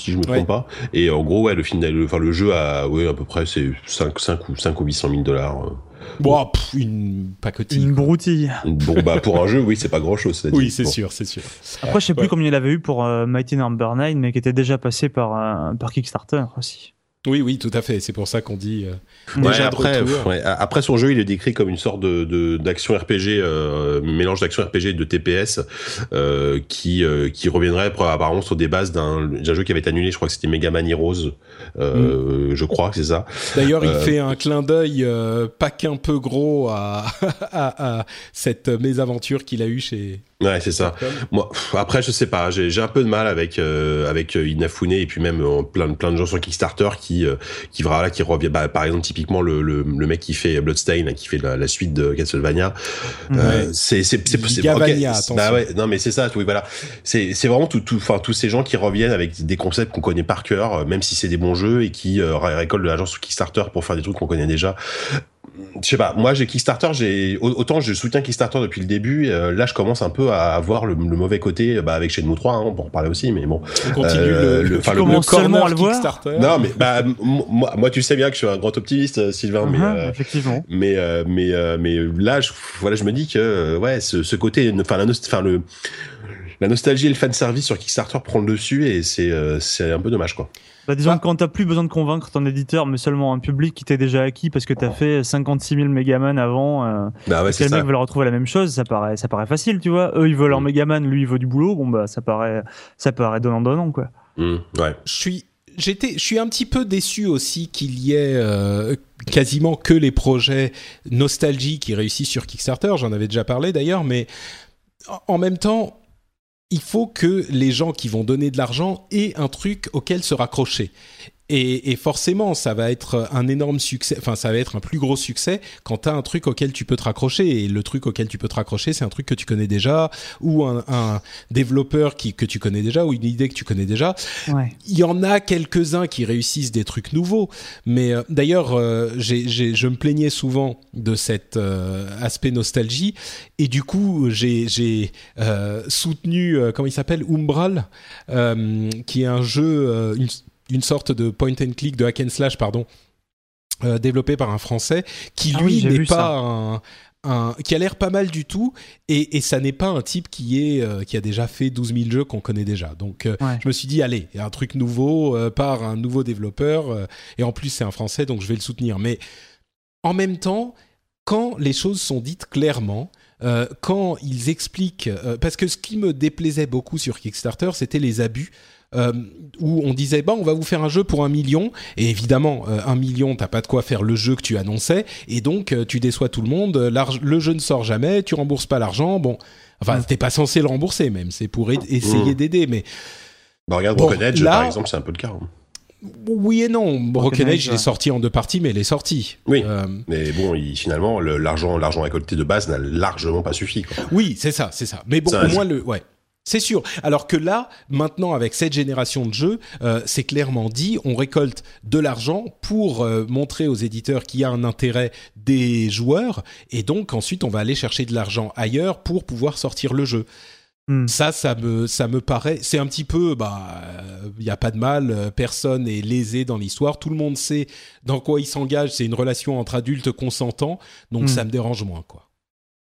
Si je me trompe pas. Et en gros, ouais, le final, enfin le jeu a, ouais, à peu près c'est 5, 5 ou 5 ou 800 000 dollars. Euh. Bon, une pacotille. Une broutille. Bon, bah, pour un jeu, oui, c'est pas grand chose. Oui, c'est sûr, c'est sûr. Après, je sais plus combien il avait eu pour euh, Mighty Number 9, mais qui était déjà passé par, euh, par Kickstarter aussi. Oui, oui, tout à fait. C'est pour ça qu'on dit euh, déjà après, après son jeu, il est décrit comme une sorte de d'action RPG, euh, mélange d'action RPG et de TPS, euh, qui qui reviendrait apparemment sur des bases d'un jeu qui avait été annulé. Je crois que c'était Mega Man Heroes. Mm. Je crois que c'est ça. D'ailleurs, il fait un clin d'œil pas qu'un peu gros à, à, à cette mésaventure qu'il a eue chez Ouais, c'est ça. Moi, après, je sais pas. J'ai un peu de mal avec euh, avec Inafune et puis même euh, plein plein de gens sur Kickstarter qui euh, qui voilà qui revient. Bah, par exemple, typiquement le, le, le mec qui fait Bloodstain, qui fait la, la suite de Castlevania. Euh, c'est c'est c'est okay, bah ouais, non mais c'est ça. Oui, voilà. C'est c'est vraiment tout tout enfin tous ces gens qui reviennent avec des concepts qu'on connaît par cœur, même si c'est des bons jeux et qui récoltent de l'argent sur Kickstarter pour faire des trucs qu'on connaît déjà je sais pas, moi j'ai Kickstarter, j'ai autant je soutiens Kickstarter depuis le début, euh, là je commence un peu à voir le, mauvais côté bah, avec Shenmue 3, hein, on peut en reparler aussi, mais bon. On continue euh, le, le, tu le, seulement à le voir. Non mais bah moi, moi, tu sais bien que je suis un grand optimiste euh, Sylvain, mais uh-huh, effectivement. Mais mais mais là je, voilà je me dis que ouais ce, ce côté, enfin la enfin le la nostalgie et le fan service sur Kickstarter prend le dessus et c'est c'est un peu dommage quoi. Bah, disons que quand t'as plus besoin de convaincre ton éditeur, mais seulement un public qui t'est déjà acquis parce que t'as fait 56 000 Megaman avant, euh, bah ouais, que les mecs veulent retrouver la même chose, ça paraît, ça paraît facile, tu vois. Eux, ils veulent leur mm. Megaman, lui, il veut du boulot, bon, bah, ça paraît, ça paraît donnant-donnant, quoi. Mm, ouais. Je suis, j'étais, je suis un petit peu déçu aussi qu'il y ait euh, quasiment que les projets nostalgie qui réussissent sur Kickstarter. J'en avais déjà parlé d'ailleurs, mais en même temps, il faut que les gens qui vont donner de l'argent aient un truc auquel se raccrocher. Et, forcément, ça va être un énorme succès, enfin, ça va être un plus gros succès quand tu as un truc auquel tu peux te raccrocher. Et le truc auquel tu peux te raccrocher, c'est un truc que tu connais déjà, ou un, développeur qui, que tu connais déjà, ou une idée que tu connais déjà. Il y en a quelques-uns qui réussissent des trucs nouveaux. Mais euh, d'ailleurs, euh, je me plaignais souvent de cet euh, aspect nostalgie. Et du coup, j'ai soutenu, comment il s'appelle, Umbral, qui est un jeu, une, une sorte de point and click, de hack and slash, pardon, euh, développé par un Français, qui ah lui n'est pas un, qui a l'air pas mal du tout, et, et ça n'est pas un type qui est euh, qui a déjà fait 12 000 jeux qu'on connaît déjà. Donc euh, je me suis dit allez, il y a un truc nouveau par un nouveau développeur, et en plus c'est un Français, donc je vais le soutenir. Mais en même temps, quand les choses sont dites clairement, quand ils expliquent, parce que ce qui me déplaisait beaucoup sur Kickstarter, c'était les abus euh, où on disait bah on va vous faire un jeu pour un million et évidemment euh, un million t'as pas de quoi faire le jeu que tu annonçais et donc euh, tu déçois tout le monde le jeu ne sort jamais tu rembourses pas l'argent bon enfin t'es pas censé le rembourser même c'est pour essayer mmh. d'aider mais bah regarde Broken Edge par exemple c'est un peu le cas hein. Oui et non. Broken Edge, il est sorti en deux parties, mais il est sorti. Oui. Mais bon, finalement, l'argent, l'argent récolté de base n'a largement pas suffi. Oui, c'est ça, c'est ça. Mais bon, au moins le, ouais, c'est sûr. Alors que là, maintenant, avec cette génération de jeux, euh, c'est clairement dit, on récolte de l'argent pour euh, montrer aux éditeurs qu'il y a un intérêt des joueurs, et donc ensuite, on va aller chercher de l'argent ailleurs pour pouvoir sortir le jeu. Hmm. Ça, ça me, ça me paraît, c'est un petit peu, bah, il n'y a pas de mal, personne est lésé dans l'histoire, tout le monde sait dans quoi il s'engage, c'est une relation entre adultes consentants, donc hmm. ça me dérange moins, quoi.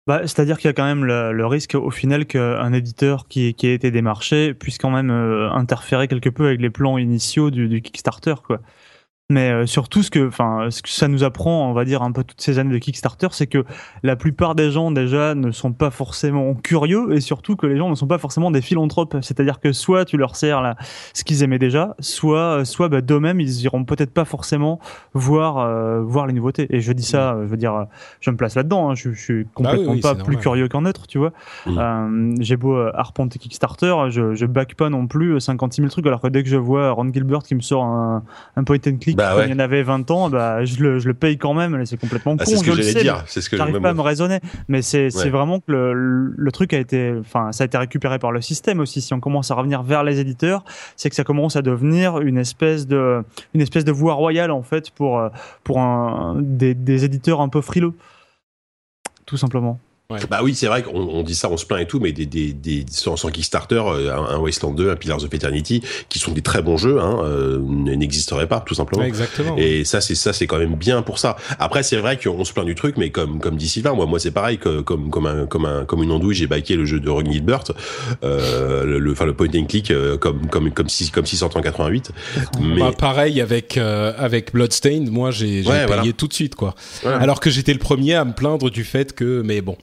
Bah, C'est-à-dire qu'il y a quand même le, risque au final qu'un éditeur qui, a été démarché puisse quand même euh, interférer quelque peu avec les plans initiaux du, du Kickstarter. Quoi. Mais euh, surtout, ce que, enfin, ce que ça nous apprend, on va dire, un peu toutes ces années de Kickstarter, c'est que la plupart des gens déjà ne sont pas forcément curieux et surtout que les gens ne sont pas forcément des philanthropes. C'est-à-dire que soit tu leur sers là, ce qu'ils aimaient déjà, soit, soit bah, d'eux-mêmes, ils iront peut-être pas forcément voir, euh, voir les nouveautés. Et je dis ça, je veux dire, je me place là-dedans. Hein, je, je, suis complètement bah pas plus curieux qu'un autre, tu vois. Euh, J'ai beau arpenter Kickstarter, je, je back pas non plus 56 000 trucs, alors que dès que je vois Ron Gilbert qui me sort un, un point and click bah il y en avait 20 ans, bah, je, le, je le paye quand même. C'est complètement ah, con. c'est ce que j'allais dire. C'est ce que j'arrive pas à me raisonner. Mais c'est vraiment que le, le, truc a été, enfin, ça a été récupéré par le système aussi. Si on commence à revenir vers les éditeurs, c'est que ça commence à devenir une espèce de, une espèce de voie royale en fait pour, pour un, des, des éditeurs un peu frileux. Tout simplement. Bah oui, c'est vrai qu'on dit ça, on se plaint et tout, mais des, des, des sans, Kickstarter, euh, un, Wasteland 2, un Pillars of Eternity, qui sont des très bons jeux, hein, euh, n'existeraient pas, tout simplement. exactement. Et ça, c'est ça, c'est quand même bien pour ça. Après, c'est vrai qu'on se plaint du truc, mais comme comme dit Sylvain, moi, moi, c'est pareil que comme comme un comme un comme une andouille, j'ai baqué le jeu de Ron Gilbert, euh, le enfin le point and click euh, comme comme comme si comme 688. Mais bah, pareil avec avec Bloodstained, moi, j'ai j'ai payé tout de suite, quoi. Alors que j'étais le premier à me plaindre du fait que, mais bon.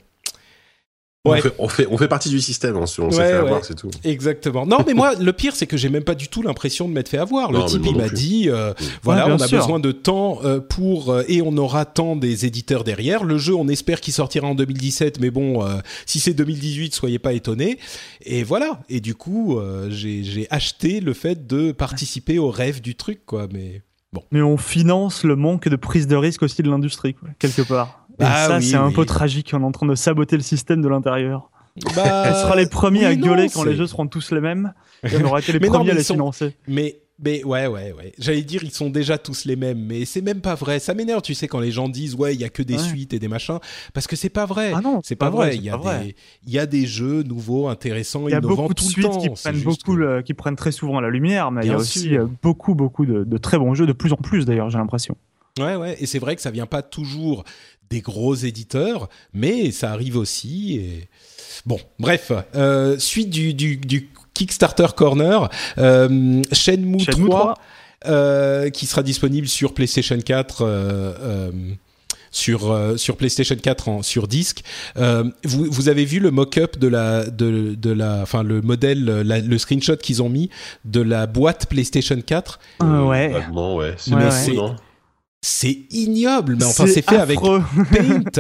On, fait, on, fait, partie du système, hein, on s'est fait avoir, c'est tout. Exactement. Non, mais moi, le pire, c'est que j'ai même pas du tout l'impression de m'être fait avoir. Le type, il m'a dit, euh, voilà, on a besoin de temps euh, pour euh, et on aura tant des éditeurs derrière. Le jeu, on espère qu'il sortira en 2017, mais bon, si c'est 2018, soyez pas étonnés. Et voilà. Et du coup, j'ai acheté le fait de participer au rêve du truc, quoi. Mais bon. Mais on finance le manque de prise de risque aussi de l'industrie, quelque part. Ah, ça, c'est un peu tragique. On est en train de saboter le système de l'intérieur. Bah... Elle sera les premiers à gueuler quand les jeux seront tous les mêmes. Et on aura été les premiers à les financer. Mais mais ouais, ouais, ouais. J'allais dire, ils sont déjà tous les mêmes, mais c'est même pas vrai. Ça m'énerve, tu sais, quand les gens disent, ouais, il y a que des suites et des machins, parce que c'est pas vrai. Ah non, c'est pas, vrai. Il y a des, il y a des jeux nouveaux, intéressants, innovants tout le temps. Il y a beaucoup de suites qui prennent beaucoup, qui prennent très souvent la lumière, mais il y a aussi euh, beaucoup, beaucoup de, de, très bons jeux, de plus en plus d'ailleurs, j'ai l'impression. Ouais, ouais, et c'est vrai que ça vient pas toujours des gros éditeurs, mais ça arrive aussi. Et... Bon, bref, euh, suite du, du, Kickstarter Corner, euh, Shenmue, 3, euh, qui sera disponible sur PlayStation 4 euh, sur sur PlayStation 4 en, sur disque. vous, vous avez vu le mock-up de la de, de la enfin le modèle le screenshot qu'ils ont mis de la boîte PlayStation 4 Ouais. Non, ouais. C'est ouais, c'est ignoble, mais enfin c'est fait avec Paint,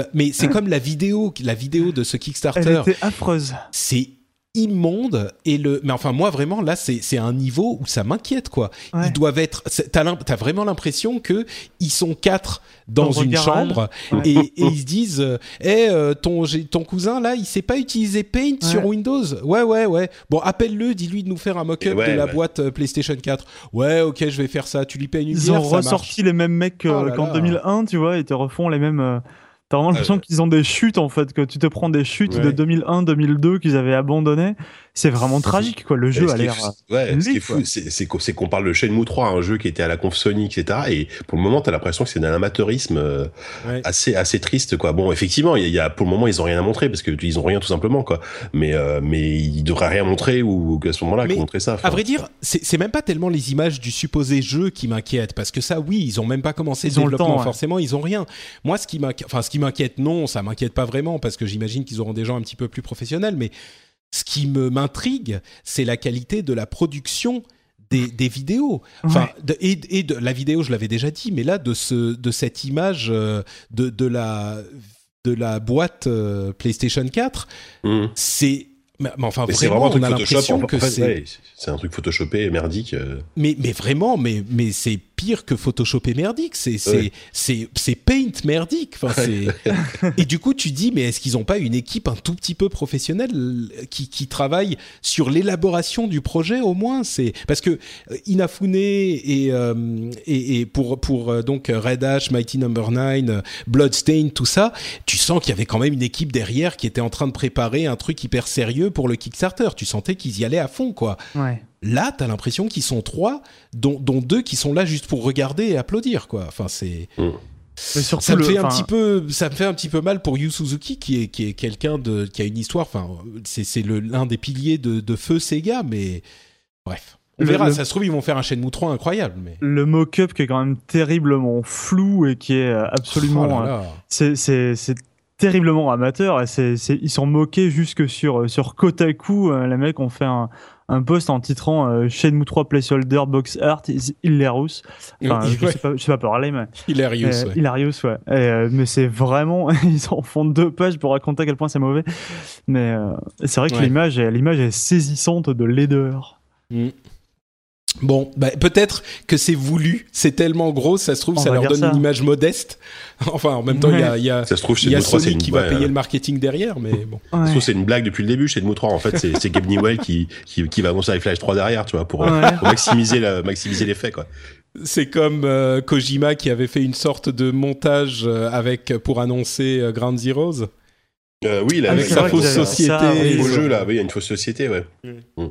mais c'est comme la vidéo, la vidéo de ce Kickstarter. Elle était affreuse. C'est immonde et le mais enfin moi vraiment là c'est un niveau où ça m'inquiète quoi. Ils doivent être t'as as vraiment l'impression que ils sont quatre dans, une chambre et, et, ils se disent eh euh, ton ton cousin là il sait pas utiliser Paint sur Windows ouais ouais ouais. Bon appelle-le dis-lui de nous faire un mock-up de la boîte euh, PlayStation 4 ouais ok je vais faire ça. Tu lui payes une ils ont ressorti les mêmes mecs oh qu'en 2001 tu vois ils te refont les mêmes euh, T'as vraiment l'impression qu'ils ont des chutes en fait, que tu te prends des chutes de 2001, 2002 qu'ils avaient abandonnées c'est vraiment tragique quoi. Le jeu a l'air ouais ce qui est fou c'est qu'on parle de Shenmue 3 un jeu qui était à la conf Sony etc et pour le moment t'as l'impression que c'est d'un amateurisme euh, assez assez triste quoi. Bon effectivement il y, a pour le moment ils ont rien à montrer parce que ils ont rien tout simplement quoi. Mais euh, mais ils devraient rien montrer ou, à ce moment-là montrer ça à vrai dire c'est même pas tellement les images du supposé jeu qui m'inquiètent parce que ça oui ils ont même pas commencé le développement forcément ils ont rien. Moi ce qui m'inquiète enfin ce qui m'inquiète non ça m'inquiète pas vraiment parce que j'imagine qu'ils auront des gens un petit peu plus professionnels mais ce qui me m'intrigue, c'est la qualité de la production des, vidéos. Enfin, et, de la vidéo, je l'avais déjà dit, mais là, de, ce, de cette image euh, de, de, la, de la boîte euh, PlayStation 4, mmh. c'est mais, enfin, vraiment, on a l'impression que c'est. c'est un truc photoshopé merdique. Euh. Mais, mais vraiment, mais, mais c'est pire que photoshopé merdique. C'est c'est c'est Paint merdique. Enfin, Et du coup, tu dis, mais est-ce qu'ils n'ont pas une équipe un tout petit peu professionnelle qui, qui travaille sur l'élaboration du projet au moins C'est parce que euh, Inafune et, euh, et, et, pour pour donc Red Ash, Mighty Number no. 9, Bloodstain, tout ça, tu sens qu'il y avait quand même une équipe derrière qui était en train de préparer un truc hyper sérieux pour le Kickstarter. Tu sentais qu'ils y allaient à fond, quoi. Ouais. Là, t'as l'impression qu'ils sont trois, dont, deux qui sont là juste pour regarder et applaudir, quoi. Enfin, c'est. Mm. ça me fait un petit peu, ça me fait un petit peu mal pour Yu Suzuki qui est qui est quelqu'un de qui a une histoire. Enfin, c'est l'un des piliers de, feu Sega, mais bref. On verra, ça se trouve, ils vont faire un Shenmue 3 incroyable. Mais... Le mock-up qui est quand même terriblement flou et qui est euh, absolument. Oh euh, c'est terriblement amateur. C'est, ils sont moqués jusque sur, sur Kotaku. Euh, les mecs ont fait un, un post en titrant euh, Shenmue 3 Placeholder Box Art is hilarious. Enfin, je, sais pas, je sais pas parler, mais. Hilarious, euh, Hilarious, ouais. Euh, mais c'est vraiment. ils en font deux pages pour raconter à quel point c'est mauvais. Mais c'est vrai que l'image, l'image est saisissante de laideur. Mm. Bon, bah, peut-être que c'est voulu, c'est tellement gros, ça se trouve, ça leur donne une image modeste. enfin, en même temps, il y a, y a, ça se trouve, y a Sony qui va payer le marketing derrière, mais bon. Ouais. c'est une blague depuis le début chez Nemo 3. En fait, c'est Gabe Newell qui, qui, qui, va annoncer avec Flash 3 derrière, tu vois, pour, pour maximiser maximiser l'effet, quoi. C'est comme euh, Kojima qui avait fait une sorte de montage euh, avec pour annoncer euh, Ground Zeroes. oui, avec sa fausse société. au jeu, là, oui, il y a une fausse société, ouais. Mm. Mm.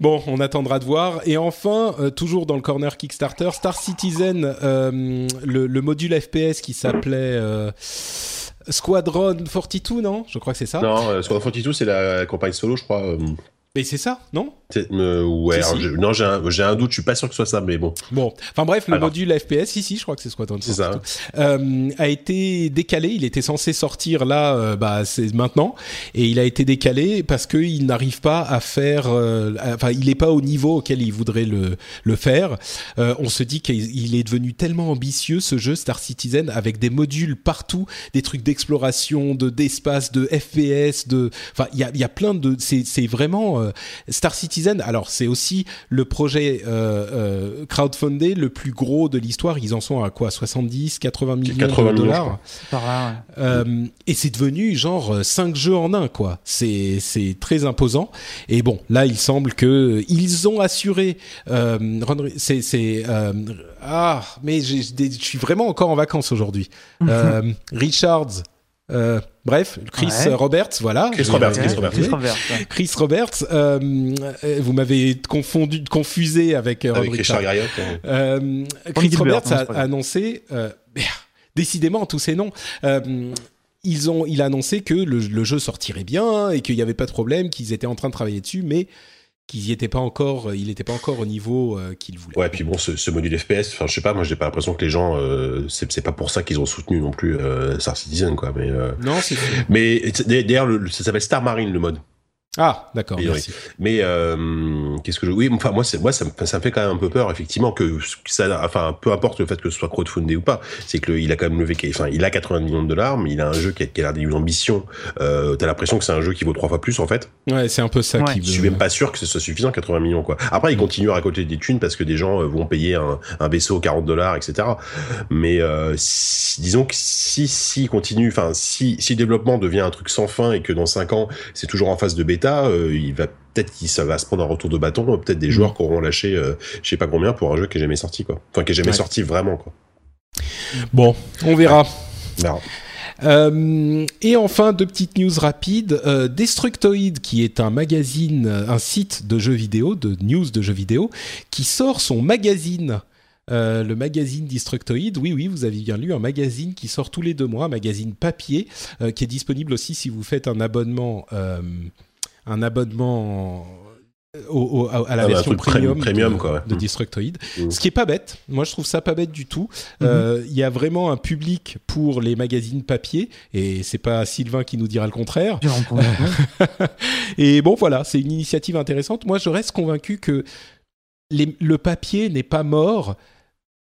Bon, on attendra de voir. Et enfin, toujours dans le corner Kickstarter, Star Citizen, le, module FPS qui s'appelait Squadron 42, non? Je crois que c'est ça. Non, Squadron 42, c'est la campagne solo, je crois. Mais c'est ça, non? Euh, Ouais, non, j'ai un, un, doute, je suis pas sûr que ce soit ça, mais bon. Bon, enfin bref, le module FPS, si, si, je crois que c'est Squadron. C'est ça. Euh, a été décalé, il était censé sortir là, euh, bah, c'est maintenant, et il a été décalé parce qu'il n'arrive pas à faire, euh, enfin, il n'est pas au niveau auquel il voudrait le, le faire. On se dit qu'il est devenu tellement ambitieux, ce jeu Star Citizen, avec des modules partout, des trucs d'exploration, de d'espace, de FPS, de, enfin, il y a, y a plein de, c'est vraiment euh, Star Citizen, alors c'est aussi le projet euh, euh, crowdfundé le plus gros de l'histoire. Ils en sont à quoi 70, 80 millions de dollars. et c'est devenu genre 5 jeux en un, quoi. C'est très imposant. Et bon, là, il semble que ils ont assuré. c'est ah, mais je suis vraiment encore en vacances aujourd'hui. Richards euh, bref, Chris Roberts, voilà. Chris Roberts, Chris Roberts. Chris Roberts. Euh, vous m'avez confondu, confusé avec, euh, avec Richard euh, Chris Roberts a annoncé, décidément tous ces noms. ils ont, il a annoncé que le, le jeu sortirait bien et qu'il n'y avait pas de problème, qu'ils étaient en train de travailler dessus, mais qu'il n'était pas encore, euh, il n'était pas encore au niveau euh, qu'il voulait. Ouais, puis bon, ce, module FPS, enfin, je sais pas, moi, j'ai pas l'impression que les gens, euh, c'est pas pour ça qu'ils ont soutenu non plus Star Citizen, quoi. Mais non, c'est. Mais d'ailleurs, ça s'appelle Star Marine le mode. Ah, d'accord. Merci. Mais euh, qu'est-ce que je oui, enfin moi, c'est moi ça me, ça me fait quand même un peu peur effectivement que ça, enfin peu importe le fait que ce soit crowdfundé ou pas, c'est que il a quand même levé, enfin il a 80 millions de dollars, mais il a un jeu qui a, qui a une ambition. Euh, T'as l'impression que c'est un jeu qui vaut trois fois plus en fait. Ouais, c'est un peu ça. Qui je suis même pas sûr que ce soit suffisant 80 millions quoi. Après, il continue à récolter des thunes parce que des gens euh, vont payer un, un vaisseau 40 dollars, etc. Mais euh, disons que si si continue, enfin si si le développement devient un truc sans fin et que dans 5 ans c'est toujours en phase de bêta euh, il va peut-être qu'il ça va se prendre un retour de bâton, peut-être des mm. joueurs qui auront lâché euh, je sais pas combien pour un jeu qui est jamais sorti quoi. Enfin qui est jamais sorti vraiment quoi. Bon, on verra. Euh, et enfin, deux petites news rapides. Destructoid, qui est un magazine, un site de jeux vidéo, de news de jeux vidéo, qui sort son magazine. le magazine Destructoid, oui, oui, vous avez bien lu, un magazine qui sort tous les deux mois, un magazine papier, qui est disponible aussi si vous faites un abonnement un abonnement à la ah bah, version premium, premium de, quoi, de mm. Destructoid. Mm. Ce qui est pas bête. Moi, je trouve ça pas bête du tout. Mm-hmm. Euh, il y a vraiment un public pour les magazines papier, et c'est pas Sylvain qui nous dira le contraire. et bon, voilà, c'est une initiative intéressante. Moi, je reste convaincu que le papier n'est pas mort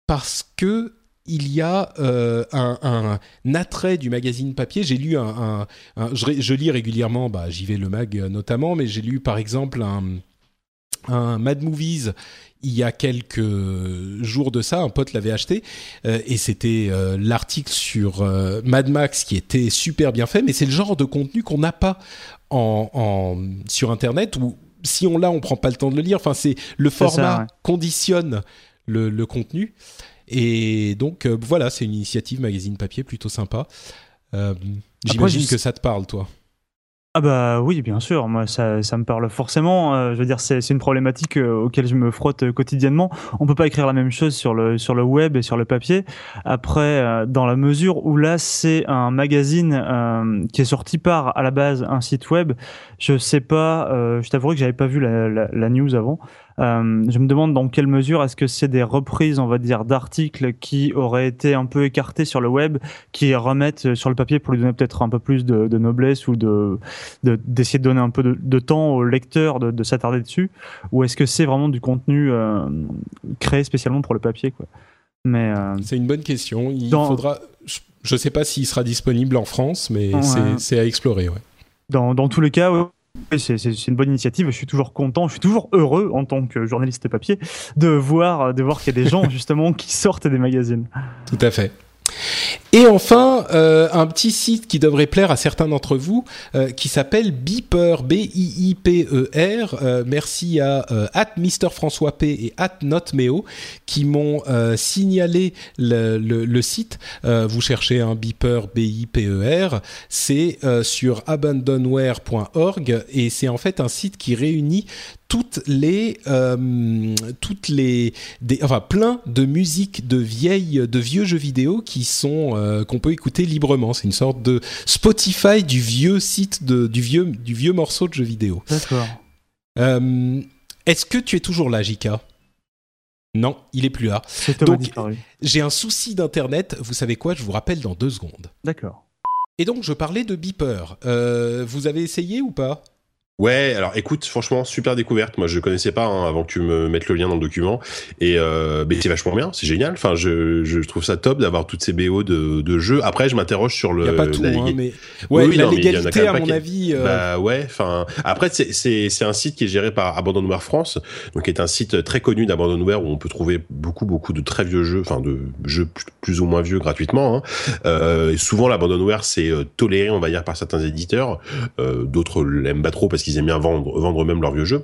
parce que il y a euh, un, attrait du magazine papier. J'ai lu un, je, lis régulièrement, bah, j'y vais le mag euh, notamment, mais j'ai lu par exemple un, Mad Movies il y a quelques jours de ça, un pote l'avait acheté euh, et c'était l'article sur Mad Max qui était super bien fait, mais c'est le genre de contenu qu'on n'a pas en, sur Internet ou si on l'a, on prend pas le temps de le lire. Enfin, c'est le format conditionne le, le contenu. Et donc euh, voilà, c'est une initiative magazine papier plutôt sympa. Euh, j'imagine que ça te parle, toi. Ah bah oui, bien sûr, moi ça, ça me parle forcément. Euh, je veux dire, c'est une problématique auquel je me frotte quotidiennement. On peut pas écrire la même chose sur le sur le web et sur le papier. Après, dans la mesure où là c'est un magazine qui est sorti par à la base un site web, je sais pas. je t'avouerai que j'avais pas vu la, la, la news avant. Euh, je me demande dans quelle mesure est-ce que c'est des reprises, on va dire, d'articles qui auraient été un peu écartés sur le web, qui remettent sur le papier pour lui donner peut-être un peu plus de, noblesse ou de d'essayer de, donner un peu de, temps au lecteur de, s'attarder dessus, ou est-ce que c'est vraiment du contenu euh, créé spécialement pour le papier, quoi. Mais euh, c'est une bonne question. Il faudra. Je ne sais pas s'il sera disponible en France, mais c'est à explorer. Ouais. Dans, dans tous les cas, c'est une bonne initiative. Je suis toujours content, je suis toujours heureux en tant que journaliste papier de voir, de voir qu'il y a des gens justement qui sortent des magazines. Tout à fait. Et enfin, euh, un petit site qui devrait plaire à certains d'entre vous, euh, qui s'appelle Beeper, B-I-I-P-E-R. Euh, merci à Mister François P et at Notmeo qui m'ont signalé le, le, site. vous cherchez un Beeper, B-I-P-E-R. C'est sur abandonware.org et c'est en fait un site qui réunit toutes les, euh, toutes les, des, enfin plein de musiques de vieilles, de vieux jeux vidéo qui sont euh, qu'on peut écouter librement. C'est une sorte de Spotify du vieux site de, du vieux, du vieux morceau de jeux vidéo. D'accord. Euh, est-ce que tu es toujours là, Jika non, il est plus là. Donc, j'ai un souci d'internet. Vous savez quoi? Je vous rappelle dans deux secondes. D'accord. Et donc, je parlais de Beeper. vous avez essayé ou pas? Ouais, alors écoute, franchement, super découverte. Moi, je connaissais pas hein, avant que tu me mettes le lien dans le document. Et euh, c'est vachement bien, c'est génial. Enfin, je, je trouve ça top d'avoir toutes ces BO de, de jeux. Après, je m'interroge sur le. Il y a pas tout, hein, mais ouais, oui, la légalité, à mon avis. Euh... Bah ouais. Enfin, après, c'est c'est un site qui est géré par Abandonware France, donc qui est un site très connu d'Abandonware où on peut trouver beaucoup beaucoup de très vieux jeux, enfin de jeux plus, ou moins vieux gratuitement. Hein. Euh, et souvent, l'Abandonware c'est toléré, on va dire, par certains éditeurs. D'autres l'aiment pas trop parce qu'ils ils aiment bien vendre, vendre même leurs vieux jeux.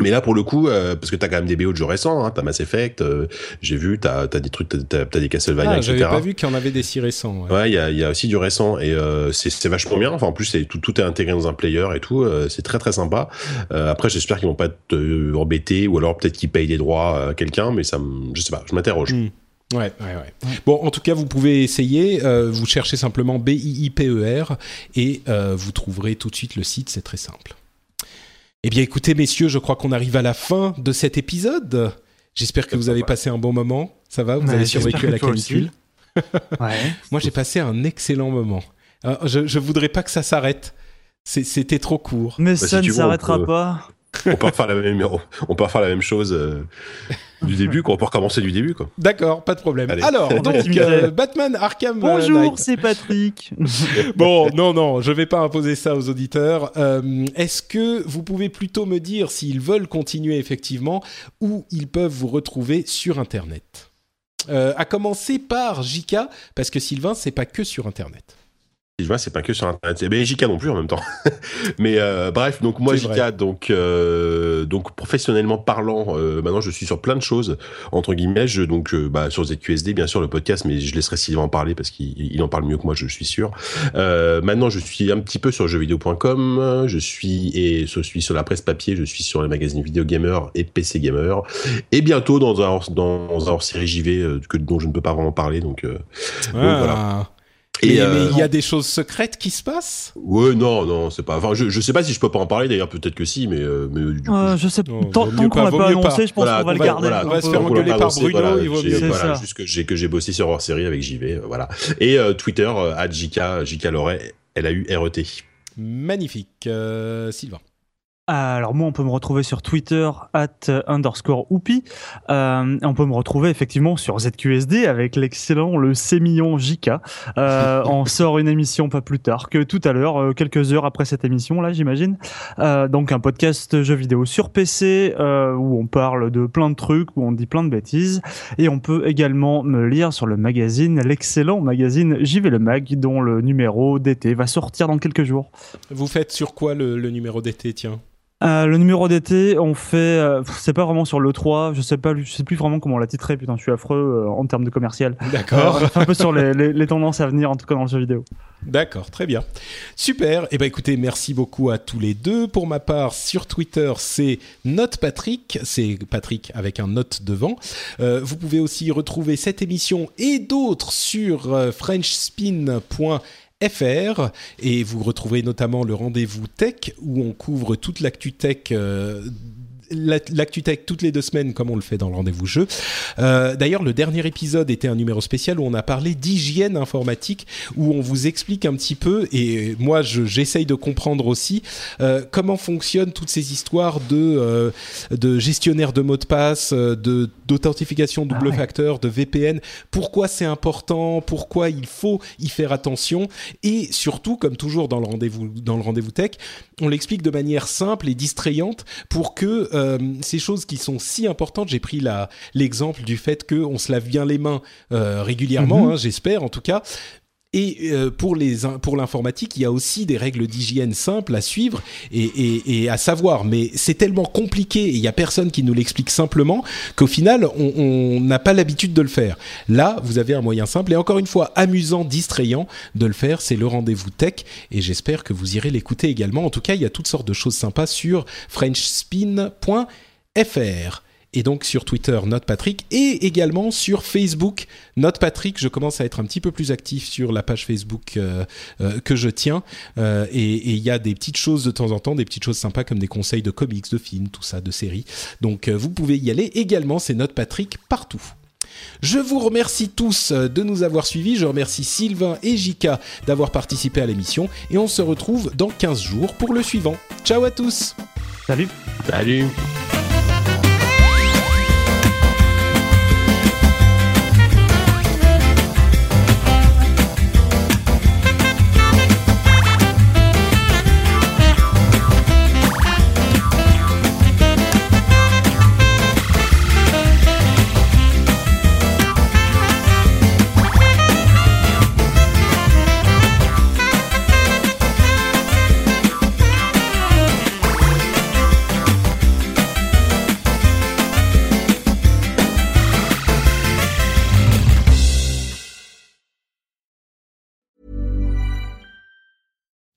Mais là, pour le coup, euh, parce que t'as quand même des BO de jeux récents, hein, t'as Mass Effect, euh, j'ai vu, t'as as des trucs, t'as as des Castlevania, ah, etc. J'avais pas vu qu'il y en avait des si récents. Ouais, il y, a, y, a, aussi du récent et euh, c'est vachement bien. Enfin, en plus, tout, tout est intégré dans un player et tout. C'est très très sympa. après, j'espère qu'ils vont pas te embêter ou alors peut-être qu'ils payent des droits à quelqu'un, mais ça, je sais pas, je m'interroge. Hmm. Ouais, ouais, ouais. Bon, en tout cas, vous pouvez essayer. vous cherchez simplement B-I-I-P-E-R et vous trouverez tout de suite le site. C'est très simple. Eh bien, écoutez, messieurs, je crois qu'on arrive à la fin de cet épisode. J'espère que vous avez passé un bon moment. Ça va Vous avez survécu à la canicule ouais. Moi, j'ai passé un excellent moment. Euh, je, ne voudrais pas que ça s'arrête. C'était trop court. Mais bah, ça ne s'arrêtera pas. On peut faire la même, on peut faire la même chose. Euh, du début, quoi. On peut recommencer du début, quoi. D'accord, pas de problème. Alors, donc, euh, Batman Arkham euh, Bonjour, c'est Patrick. bon, non, non, je vais pas imposer ça aux auditeurs. Euh, est-ce que vous pouvez plutôt me dire s'ils veulent continuer effectivement ou ils peuvent vous retrouver sur Internet? À commencer par JK, parce que Sylvain, c'est pas que sur Internet. Sylvain, c'est pas que sur Internet. Ben, JK non plus en même temps. Mais euh, bref, donc moi, JK, donc, euh, donc professionnellement parlant, euh, maintenant je suis sur plein de choses, entre guillemets. Je, donc bah, sur ZQSD, bien sûr, le podcast, mais je laisserai Sylvain en parler parce qu'il en parle mieux que moi, je suis sûr. maintenant, je suis un petit peu sur jeuxvideo.com. Je suis, et je suis sur la presse papier, je suis sur les magazines Vidéo Gamer et PC Gamer. Et bientôt dans un, dans un hors-série JV que, dont je ne peux pas vraiment parler. Donc, donc voilà. Et euh, il y a des choses secrètes qui se passent? Ouais, non, non, c'est pas. Enfin, je, je sais pas si je peux pas en parler. D'ailleurs, peut-être que si, mais, euh, mais du coup, je sais. tant, tant qu'on l'a pas annoncé, je pense qu'on va le garder. on va se faire engueuler par Bruno. il vaut mieux. Voilà, juste que j'ai que j'ai bossé sur hors série avec JV, voilà. Et euh, Twitter, à JK, JK Loret, L A U R E T. Magnifique, Sylvain. Alors moi, on peut me retrouver sur Twitter at underscore oupi. Euh, on peut me retrouver effectivement sur ZQSD avec l'excellent le Sémillon JK. Euh, on sort une émission pas plus tard que tout à l'heure, euh, quelques heures après cette émission là, j'imagine. Euh, donc un podcast jeux vidéo sur PC euh, où on parle de plein de trucs, où on dit plein de bêtises. Et on peut également me lire sur le magazine, l'excellent magazine JV le Mag, dont le numéro d'été va sortir dans quelques jours. Vous faites sur quoi le, le numéro d'été, tiens? Euh, le numéro d'été, on fait, euh, c'est pas vraiment sur le 3, je sais pas, je sais plus vraiment comment on l'a titré, putain, je suis affreux euh, en termes de commercial. D'accord. un peu sur les, les, tendances à venir, en tout cas dans le jeu vidéo. D'accord, très bien. Super. Et eh ben écoutez, merci beaucoup à tous les deux. Pour ma part, sur Twitter, c'est Note Patrick, c'est Patrick avec un note devant. vous pouvez aussi retrouver cette émission et d'autres sur frenchspin.fr fr et vous retrouvez notamment le rendez-vous tech où on couvre toute l'actu tech euh, l'ActuTech toutes les deux semaines, comme on le fait dans le rendez-vous jeu. Euh, D'ailleurs, le dernier épisode était un numéro spécial où on a parlé d'hygiène informatique, où on vous explique un petit peu, et moi j'essaye de comprendre aussi, euh, comment fonctionnent toutes ces histoires de, euh, de gestionnaire de mots de passe, euh, de d'authentification double ah facteur, de VPN, pourquoi c'est important, pourquoi il faut y faire attention, et surtout, comme toujours dans le rendez-vous dans le rendez-vous tech, on l'explique de manière simple et distrayante pour que euh, ces choses qui sont si importantes. J'ai pris l'exemple du fait qu'on se lave bien les mains euh, régulièrement, mhm. hein, j'espère en tout cas. Et euh, pour les pour l'informatique, il y a aussi des règles d'hygiène simples à suivre et, à savoir. Mais c'est tellement compliqué et il y a personne qui nous l'explique simplement qu'au final, on n'a pas l'habitude de le faire. Là, vous avez un moyen simple et encore une fois amusant, distrayant de le faire. C'est le rendez-vous tech et j'espère que vous irez l'écouter également. En tout cas, il y a toutes sortes de choses sympas sur FrenchSpin.fr et donc sur Twitter Note Patrick et également sur Facebook Note Patrick. Je commence à être un petit peu plus actif sur la page Facebook euh, euh, que je tiens euh, et il y a des petites choses de temps en temps, des petites choses sympas comme des conseils de comics, de films, tout ça, de séries. Donc vous pouvez y aller également. C'est Note Patrick partout. Je vous remercie tous de nous avoir suivis. Je remercie Sylvain et Jika d'avoir participé à l'émission. Et on se retrouve dans 15 jours pour le suivant. Ciao à tous. Salut. Salut.